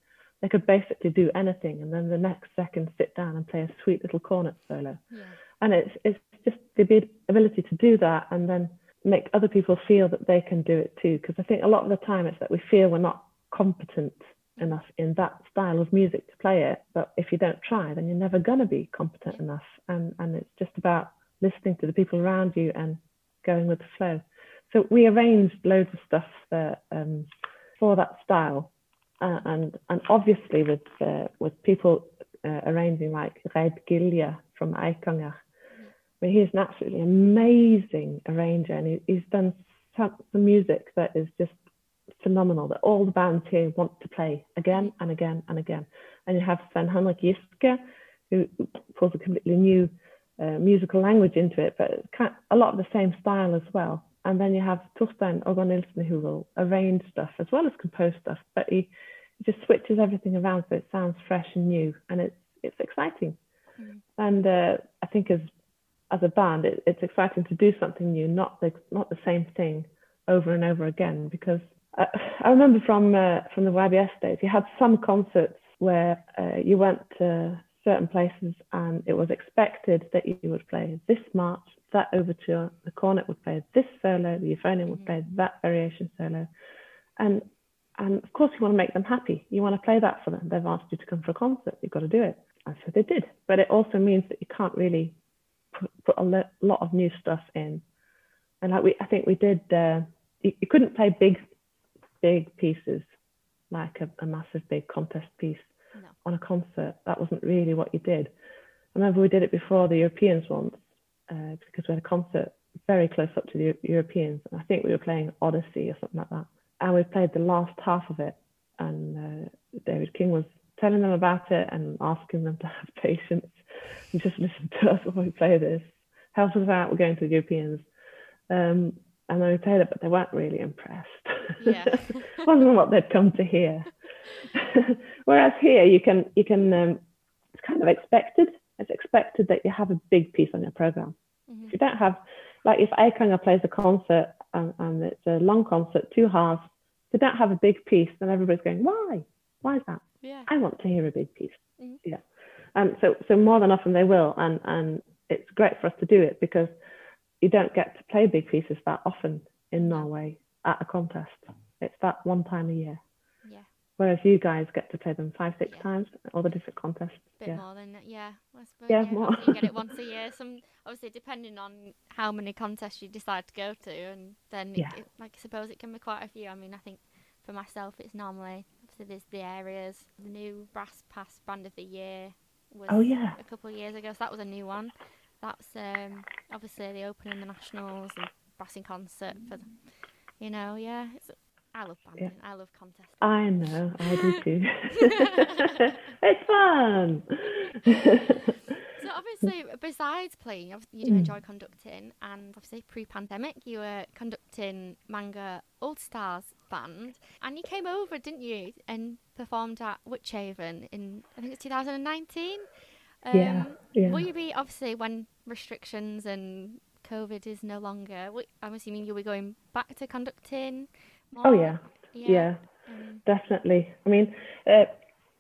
they could basically do anything and then the next second sit down and play a sweet little cornet solo. Yeah. And it's it's just the ability to do that and then make other people feel that they can do it too. Because I think a lot of the time it's that we feel we're not competent enough in that style of music to play it. But if you don't try, then you're never gonna be competent enough. And and it's just about listening to the people around you and going with the flow. So we arranged loads of stuff um, for that style uh, and and obviously with uh, with people uh, arranging like Reid Gilje from Eikanger. Mean, he's an absolutely amazing arranger, and he, he's done some music that is just phenomenal. That all the bands here want to play again and again and again. And you have Sven Henrik Giske, who pulls a completely new uh, musical language into it, but kind of a lot of the same style as well. And then you have Torstein Ågård Nilsen, who will arrange stuff as well as compose stuff, but he just switches everything around so it sounds fresh and new, and it's it's exciting. Mm. And uh, I think as as a band, it, it's exciting to do something new, not the not the same thing over and over again. Because I, I remember from uh, from the YBS days, you had some concerts where uh, you went to certain places and it was expected that you would play this march, that overture, the cornet would play this solo, the euphonium would mm. play that variation solo, and and of course, you want to make them happy. You want to play that for them. They've asked you to come for a concert. You've got to do it. And so they did. But it also means that you can't really put, put a lot of new stuff in. And like we, I think we did. Uh, you, you, couldn't play big, big pieces like a, a massive big contest piece no. on a concert. That wasn't really what you did. I remember we did it before the Europeans once uh, because we had a concert very close up to the Europeans. And I think we were playing Odyssey or something like that and we played the last half of it. And uh, David King was telling them about it and asking them to have patience and just listen to us while we play this. Help us out. We're going to the Europeans. Um, and then we played it, but they weren't really impressed. Yeah. wasn't what they'd come to hear. Whereas here, you can you can um, it's kind of expected. It's expected that you have a big piece on your program. Mm-hmm. If you don't have, like, if Eikanger plays a concert and, and it's a long concert, two halves, You don't have a big piece, then everybody's going, why? Why is that? Yeah. I want to hear a big piece. Mm-hmm. Yeah. And so, so more than often they will, and and it's great for us to do it because you don't get to play big pieces that often in Norway at a contest. It's that one time a year. Yeah. Whereas you guys get to play them five, six yeah. times, all the different contests. Bit yeah. more than yeah, I suppose. Yeah, yeah more. you get it once a year. Some obviously depending on how many contests you decide to go to, and then yeah. it, like I suppose it can be quite a few. I mean, I think for myself, it's normally obviously there's the areas. The new Brass Pass Band of the Year was oh, yeah. a couple of years ago, so that was a new one. That's um, obviously the opening the Nationals and Brass in Concert for, the, you know, yeah. It's, I love banding. Yeah. I love contests. I know, I do too. it's fun. so obviously, besides playing, you do mm. enjoy conducting, and obviously pre-pandemic, you were conducting Manger All Stars band, and you came over, didn't you, and performed at Wychavon in I think it's 2019. Um, yeah, yeah. Will you be obviously when restrictions and COVID is no longer? I'm assuming you'll be going back to conducting. More? Oh yeah, yeah, yeah um, definitely. I mean, uh,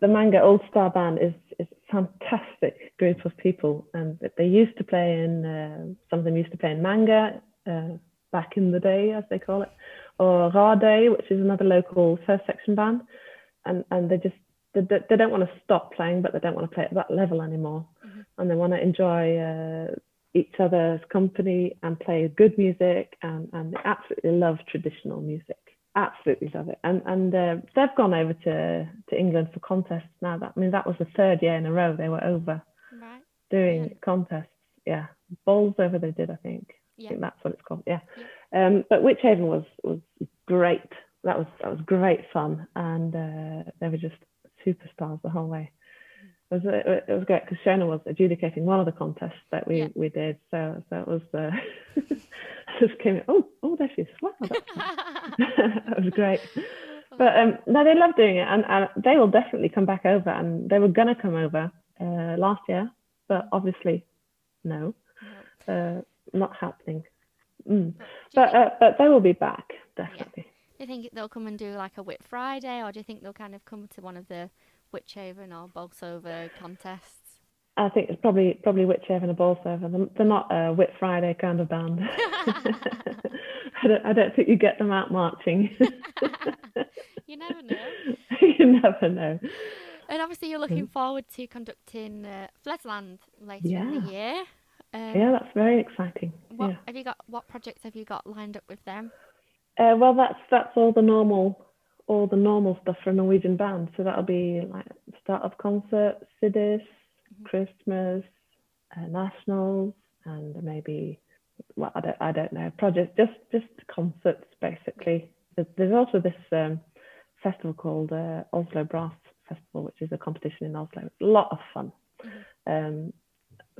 the Manger All Star Band is is a fantastic group of people, and they used to play in uh, some of them used to play in Manger uh, back in the day, as they call it, or Rade, which is another local first section band, and and they just they, they don't want to stop playing, but they don't want to play at that level anymore, mm-hmm. and they want to enjoy uh, each other's company and play good music, and and they absolutely love traditional music, absolutely love it, and and uh, they've gone over to to England for contests now. That I mean that was the third year in a row they were over right. doing yeah. contests. Yeah, Bolsover they did, I think. Yeah. I think that's what it's called. Yeah. yeah. Um, but Wychavon was was great. That was that was great fun, and uh, they were just superstars the whole way. It was it was great because Shona was adjudicating one of the contests that we, yeah. we did. So so it was uh, just came in, oh oh there she is wow that was great. But um, no, they love doing it, and, and they will definitely come back over. And they were gonna come over uh, last year, but obviously no, uh, not happening. Mm. But uh, but they will be back definitely. Yeah. Do you think they'll come and do like a Whit Friday, or do you think they'll kind of come to one of the Wychavon or Bolsover contests? I think it's probably probably Wychavon or Bolsover. They're not a Whit Friday kind of band. I don't I don't think you get them out marching. you never know. you never know. And obviously, you're looking mm. forward to conducting uh, Flesland later yeah. in the year. Um, yeah, that's very exciting. What yeah. have you got? What projects have you got lined up with them? Uh, well, that's that's all the normal all the normal stuff for a Norwegian band. So that'll be like start of concert, Siddis, mm-hmm. Christmas, uh, nationals, and maybe well, I don't I don't know projects, just just concerts basically. There's also this um, festival called uh, Oslo Brass Festival, which is a competition in Oslo. It's a lot of fun. Mm-hmm. Um,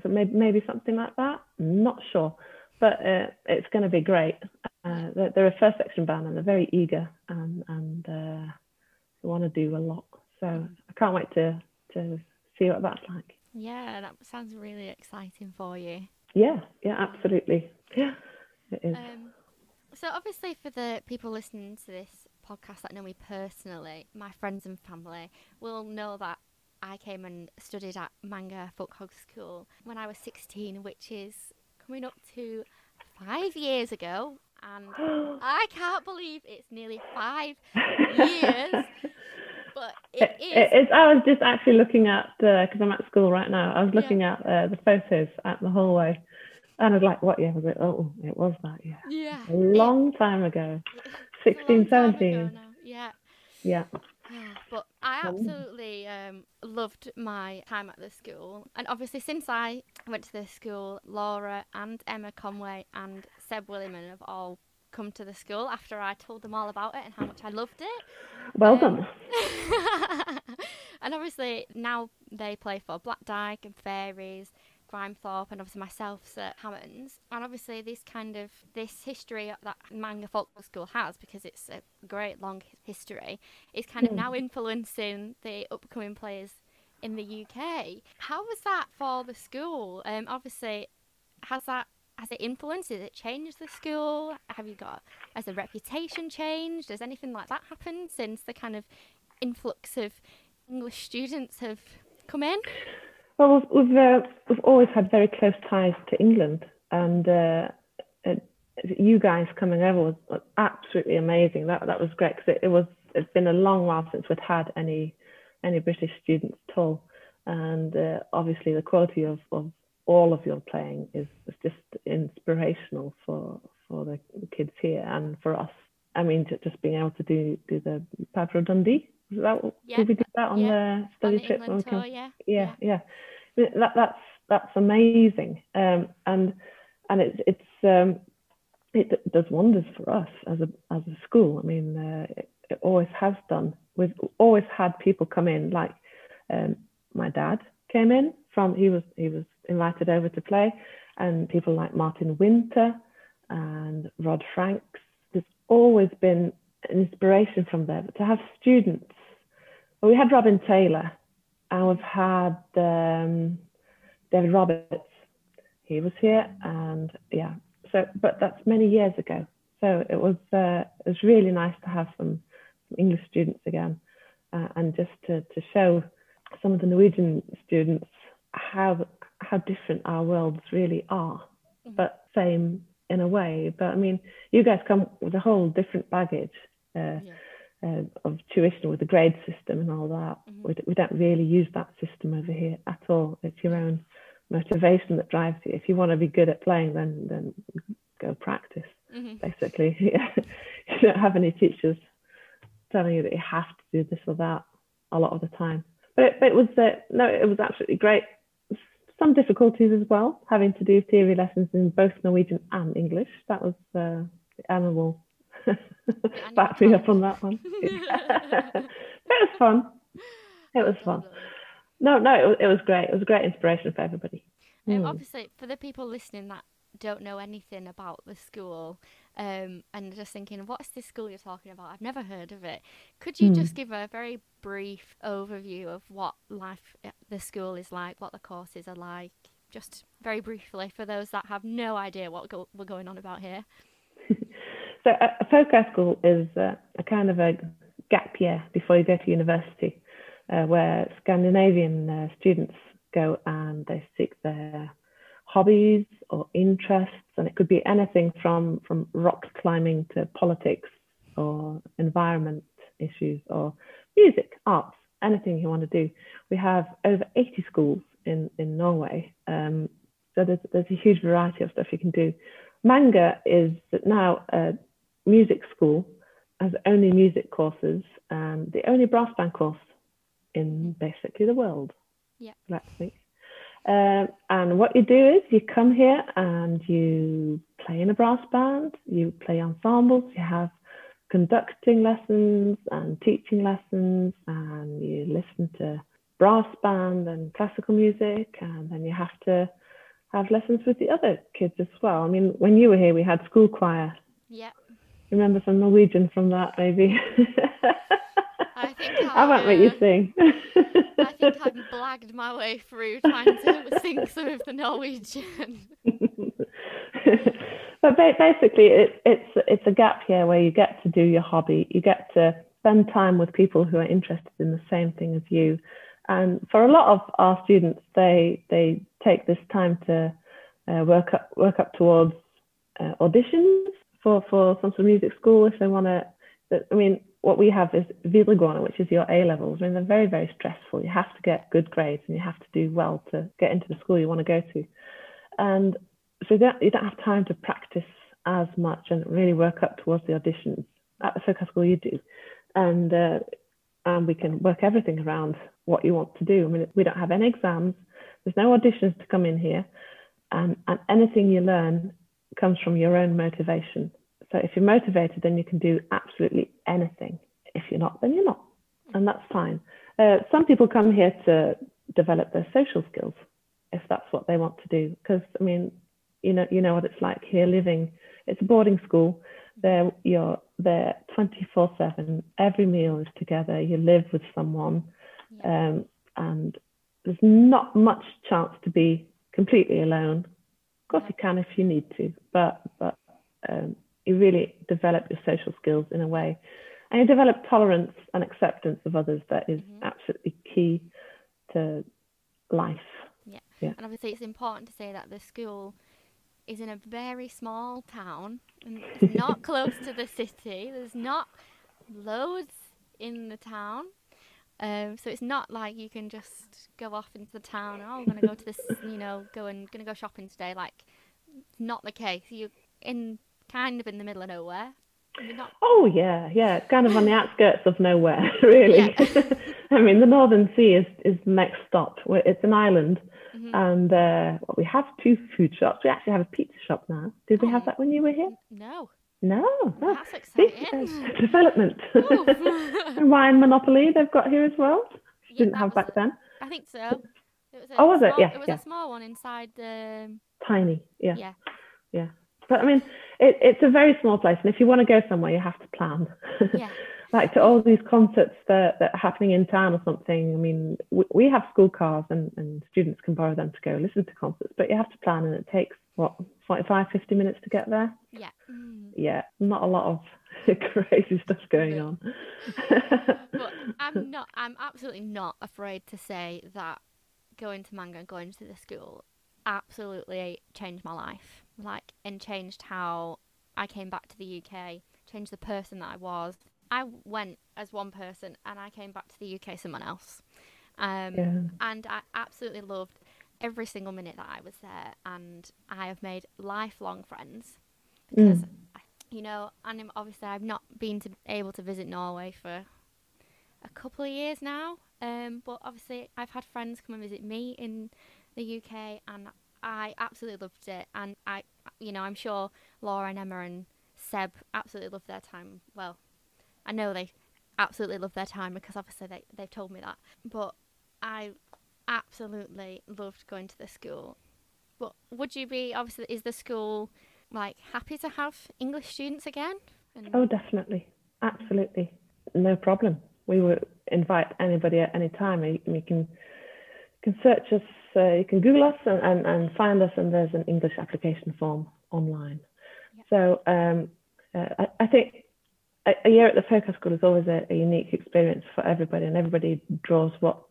so maybe maybe something like that. I'm not sure but uh, it's going to be great. Uh, they're, they're, a first section band and they're very eager and, and uh, they want to do a lot. So I can't wait to, to see what that's like. Yeah, that sounds really exciting for you. Yeah, yeah, absolutely. Yeah, it is. Um, so obviously for the people listening to this podcast that know me personally, my friends and family will know that I came and studied at Manger Folkehøgskule when I was 16, which is coming up to five years ago, and I can't believe it's nearly five years. But it, it is. It's, I was just actually looking at because uh, I'm at school right now. I was looking yeah. at uh, the photos at the hallway, and I was like, "What year was it? Oh, it was that year. Yeah, a long it, time ago, 16, 17. Yeah, yeah. But I absolutely um, loved my time at the school. And obviously, since I went to the school, Laura and Emma Conway and Seb Williman have all come to the school after I told them all about it and how much I loved it. Well um, done. and obviously, now they play for Black Dyke and Fairey's Grimethorpe and obviously myself at Hammond's. And obviously this kind of this history that Manger Folkehøgskule has, because it's a great long history, is kind of hmm. now influencing the upcoming players in the UK. How was that for the school? Um, obviously, has that has it influenced? Has it changed the school? Have you got has the reputation changed? Has anything like that happened since the kind of influx of English students have come in? Well, we've uh, we've always had very close ties to England, and uh, you guys coming over was absolutely amazing. That that was great because it, it, was it's been a long while since we'd had any any British students at all, and uh, obviously the quality of, of all of your playing is, is just inspirational for for the kids here and for us. I mean, just being able to do do the Piper Dundee is that yeah. did we do that on yeah. the study on the trip? Tour, yeah. yeah, yeah, That, that's that's amazing, um, and and it's it's um, it, it, does wonders for us as a as a school. I mean, uh, it, it, always has done. We've always had people come in, like um, my dad came in from he was he was invited over to play, and people like Martin Winter and Rod Franks. There's always been an inspiration from there. But to have students, well, we had Robin Taylor, and we've had um, David Roberts. He was here, and yeah. So, but that's many years ago. So it was uh, it was really nice to have some, some English students again, uh, and just to to show some of the Norwegian students how how different our worlds really are, mm-hmm. but same in a way. But I mean, you guys come with a whole different baggage uh, yeah. Uh, of tuition with the grade system and all that. Mm-hmm. We, we don't really use that system over here at all. It's your own motivation that drives you. If you want to be good at playing, then then go practice. Mm-hmm. Basically, you don't have any teachers telling you that you have to do this or that a lot of the time. But it, but it was uh, no, it was absolutely great some difficulties as well, having to do theory lessons in both Norwegian and English. That was uh, the animal back me up on that one. it was fun. It was fun. No, no, it was, it was great. It was a great inspiration for everybody. Um, mm. Obviously, for the people listening that don't know anything about the school um, and just thinking, what's this school you're talking about? I've never heard of it. Could you mm. just give a very brief overview of what life at the school is like, what the courses are like, just very briefly for those that have no idea what go- we're going on about here? So, a, a school is uh, a kind of a gap year before you go to university, uh, where Scandinavian uh, students go and they seek their hobbies or interests, and it could be anything from from rock climbing to politics or environment issues or music, arts, anything you want to do. We have over 80 schools in in Norway, um, so there's there's a huge variety of stuff you can do. Manga is now a music school, has only music courses, and the only brass band course in basically the world. Yeah, let's see. Um, and what you do is you come here and you play in a brass band, you play ensembles, you have conducting lessons and teaching lessons, and you listen to brass band and classical music, and then you have to have lessons with the other kids as well. I mean, when you were here, we had school choir. Yeah. Remember some Norwegian from that, maybe? I think I, I won't let you sing. I think I've blagged my way through trying to sing some of the Norwegian. but basically, it, it's it's a gap here where you get to do your hobby. You get to spend time with people who are interested in the same thing as you. And for a lot of our students, they they take this time to uh, work up work up towards uh, auditions for for some sort of music school if they want to. I mean, what we have is videregående, which is your A levels. I mean, they're very, very stressful. You have to get good grades and you have to do well to get into the school you want to go to. And so that you don't have time to practice as much and really work up towards the auditions. At the Soka school, you do. And, uh, and we can work everything around what you want to do. I mean, we don't have any exams. There's no auditions to come in here. And, and anything you learn comes from your own motivation. So if you're motivated, then you can do absolutely anything. If you're not, then you're not, and that's fine. Uh, some people come here to develop their social skills, if that's what they want to do. Because I mean, you know, you know what it's like here living. It's a boarding school. There, you're there 24/7. Every meal is together. You live with someone, um, and there's not much chance to be completely alone. Of course, you can if you need to, but but um, you really develop your social skills in a way. And you develop tolerance and acceptance of others that is mm-hmm. absolutely key to life. Yeah. yeah. And obviously it's important to say that the school is in a very small town and it's not close to the city. There's not loads in the town um, so it's not like you can just go off into the town. Oh, I'm gonna go to this, you know, go and gonna go shopping today. Like, not the case. You're in kind of in the middle of nowhere. Not... Oh yeah, yeah, it's kind of on the outskirts of nowhere, really. Yeah. I mean, the Northern Sea is is the next stop. It's an island, mm-hmm. and uh, well, we have two food shops. We actually have a pizza shop now. Did we have Oh. that when you were here? No, No. Oh, that's exciting. uh, development. Wine Monopoly they've got here as well. Yeah, Didn't have back a- then. I think so. It was a Oh, was it? small- Yeah, It was yeah. a small one inside the. Tiny. Yeah. Yeah. Yeah. But I mean, it, it's a very small place, and if you want to go somewhere, you have to plan. Yeah. like to all these concerts that, that are happening in town or something. I mean, we, we have school cars, and, and students can borrow them to go listen to concerts, but you have to plan, and it takes what 45, 50 minutes to get there. Yeah. Mm. Yeah, not a lot of crazy stuff going on. but I'm not. I'm absolutely not afraid to say that going to Manga and going to the school absolutely changed my life. Like, and changed how I came back to the UK. Changed the person that I was. I went as one person, and I came back to the UK someone else. Um, yeah. and I absolutely loved every single minute that I was there, and I have made lifelong friends because, Mm. You know, and obviously I've not been to able to visit Norway for a couple of years now, um, but obviously I've had friends come and visit me in the UK, and I absolutely loved it, and I, you know, I'm sure Laura and Emma and Seb absolutely loved their time. Well, I know they absolutely loved their time because obviously they, they've told me that. But I absolutely loved going to the school. But would you be obviously is the school like happy to have English students again? And, Oh, definitely. Absolutely. No problem. We would invite anybody at any time. You, you can can search us, uh, you can Google us and, and, and find us, and there's an English application form online. Yeah. So um, uh, I, I think a, a year at the Focus School is always a, a unique experience for everybody, and everybody draws what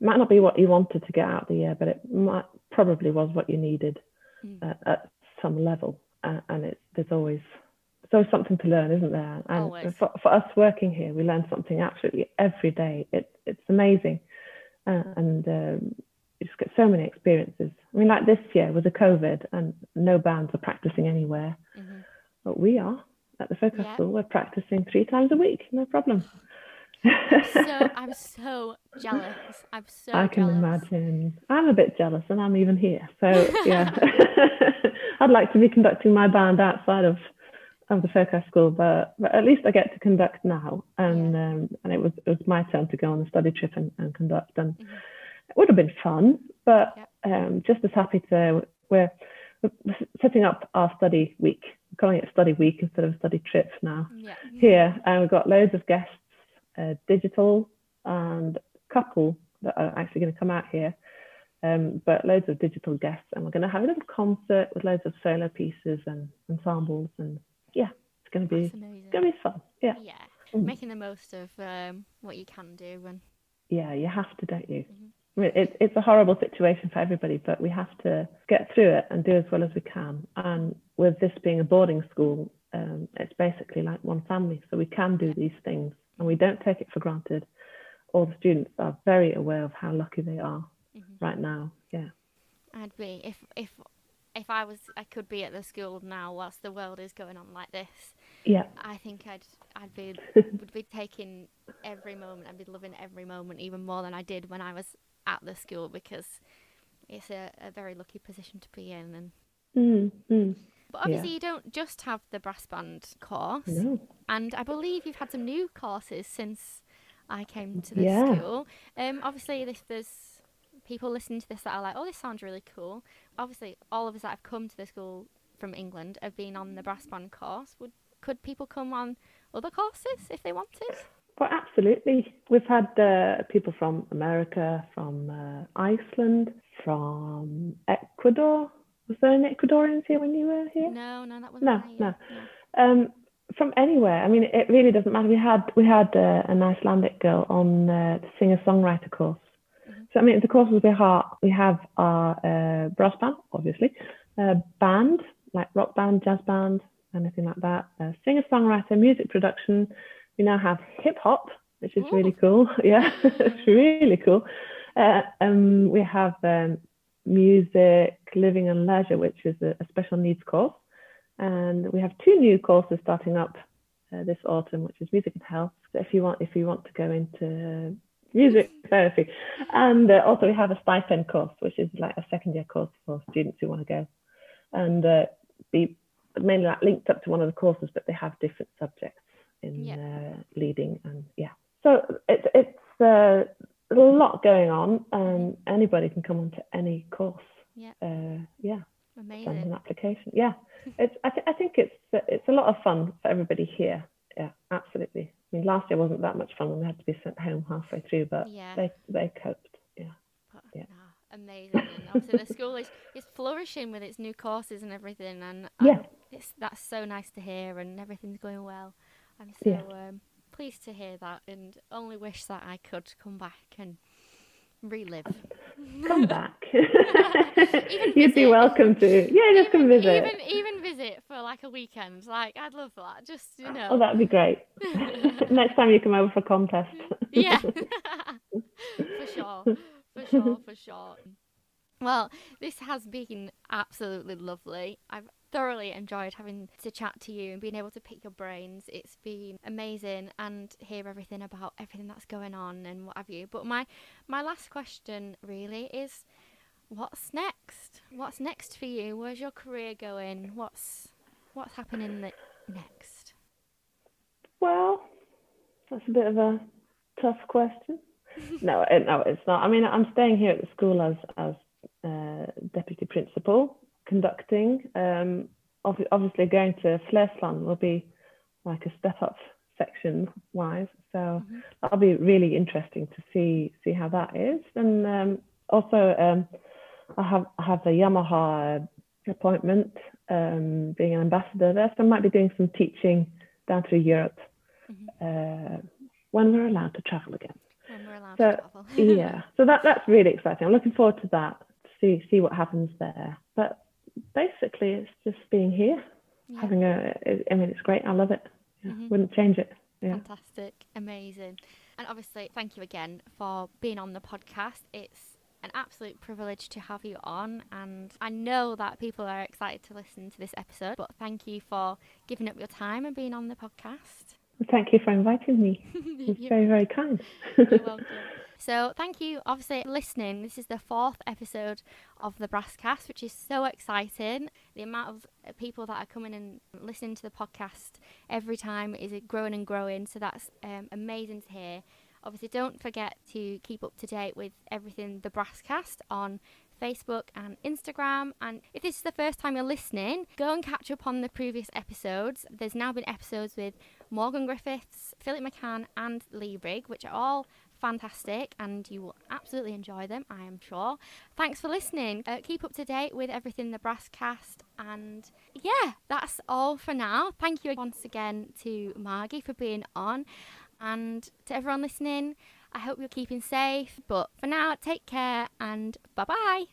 might not be what you wanted to get out of the year, but it might probably was what you needed Mm. uh, at some level. Uh, and it, there's always there's always something to learn, isn't there? And Always. for, for us working here, we learn something absolutely every day. It, it's amazing, uh, and um, you just get so many experiences. I mean, like this year with the COVID, and no bands are practicing anywhere, Mhm. but we are at the Focus Yeah. School. We're practicing three times a week, no problem. so I'm so jealous. I'm so I can jealous. imagine. I'm a bit jealous, and I'm even here. So yeah, I'd like to be conducting my band outside of of the Focus School, but but at least I get to conduct now, and um, and it was it was my turn to go on the study trip and, and conduct, and Mhm. it would have been fun, but um, just as happy to we're, we're setting up our study week, we're calling it study week instead of study trip now. Yeah. here and we've got loads of guests uh, digital and a couple that are actually going to come out here um, but loads of digital guests and we're going to have a little concert with loads of solo pieces and ensembles and yeah it's going to be it's going to be fun yeah Yeah. Mm. Making the most of um, what you can do and yeah you have to don't you Mhm. I mean, it, it's a horrible situation for everybody but we have to get through it and do as well as we can and with this being a boarding school um, it's basically like one family so we can do these things and we don't take it for granted all the students are very aware of how lucky they are. Right now yeah I'd be if if if I was I could be at the school now whilst the world is going on like this. yeah I think I'd I'd be would be taking every moment. I'd be loving every moment even more than I did when I was at the school because it's a, a very lucky position to be in. And mm, mm. but obviously you don't just have the brass band course, no and I believe you've had some new courses since I came to the Yeah. school. Um, obviously if there's people listening to this that are like, oh, this sounds really cool. Obviously, all of us that have come to the school from England have been on the brass band course. Would could people come on other courses if they wanted? well absolutely we've had uh, people from america from uh, iceland from ecuador was there any ecuadorians here when you were here No, no, that wasn't No, no. Um, from anywhere. I mean, it really doesn't matter. We had we had uh, an Icelandic girl on uh, the singer songwriter course. So I mean, the courses we have we have our uh, brass band, obviously, uh, band like rock band, jazz band, anything like that. Uh, singer songwriter, music production. We now have hip hop, which is really cool. yeah, it's really cool. Uh, um, we have um, music, living and leisure, which is a, a special needs course. And we have two new courses starting up uh, this autumn, which is music and health. So if you want, if you want to go into music therapy, and uh, also we have a stipend course, which is like a second year course for students who want to go and uh, be mainly like linked up to one of the courses, but they have different subjects in Yeah. uh, leading and yeah. So it's it's uh, a lot going on. Um, anybody can come onto any course. Yeah. Uh, yeah. Send an Amazing. application. Yeah. It's I, th- I think it's it's a lot of fun for everybody here. Yeah, absolutely. I mean, last year wasn't that much fun when we had to be sent home halfway through, but Yeah. they they coped. Yeah. But, Yeah. nah, amazing. And obviously the school is, is flourishing with its new courses and everything and Yeah. it's that's so nice to hear and everything's going well. I'm so Yeah. um, pleased to hear that and only wish that I could come back and relive. Come back. You'd be welcome to. Yeah, just come visit. Even even visit for like a weekend. Like I'd love that. Just you know. Oh, that'd be great. Next time you come over for contest. yeah. for sure. For sure, for sure. Well, this has been absolutely lovely. I've thoroughly enjoyed having to chat to you and being able to pick your brains. It's been amazing and hear everything about everything that's going on and what have you. But my my last question really is what's next? What's next for you? Where's your career going? What's what's happening ne- next? Well, that's a bit of a tough question. no, it, no, it's not. I mean, I'm staying here at the school as as uh, deputy principal, conducting. Um, ob- obviously, going to Flesland will be like a step up section wise. So Mhm. that'll be really interesting to see see how that is. And um, also, um, I have I have a Yamaha appointment, um, being an ambassador there. So I might be doing some teaching down through Europe uh, when we're allowed to travel again. When we're allowed So, to travel. yeah, so that that's really exciting. I'm looking forward to that. To see see what happens there. But basically, it's just being here, Yeah. having a. I mean, it's great. I love it. Yeah, Mhm. Wouldn't change it. Yeah. Fantastic, amazing. And obviously, thank you again for being on the podcast. It's an absolute privilege to have you on, and I know that people are excited to listen to this episode. But thank you for giving up your time and being on the podcast. Thank you for inviting me. It's You're very very kind. you're welcome. So, thank you, obviously, for listening. This is the fourth episode of the Brasscast, which is so exciting. The amount of uh, people that are coming and listening to the podcast every time is growing and growing. So, that's um, amazing to hear. Obviously, don't forget to keep up to date with everything the Brasscast on Facebook and Instagram. And if this is the first time you're listening, go and catch up on the previous episodes. There's now been episodes with Morgan Griffiths, Philip McCann, and Lee Brigg, which are all fantastic and you will absolutely enjoy them, I am sure. Thanks for listening. Uh, keep up to date with everything the Brasscast. And yeah, that's all for now. Thank you once again to Margie for being on. And to everyone listening, I hope you're keeping safe. But for now, take care and bye bye.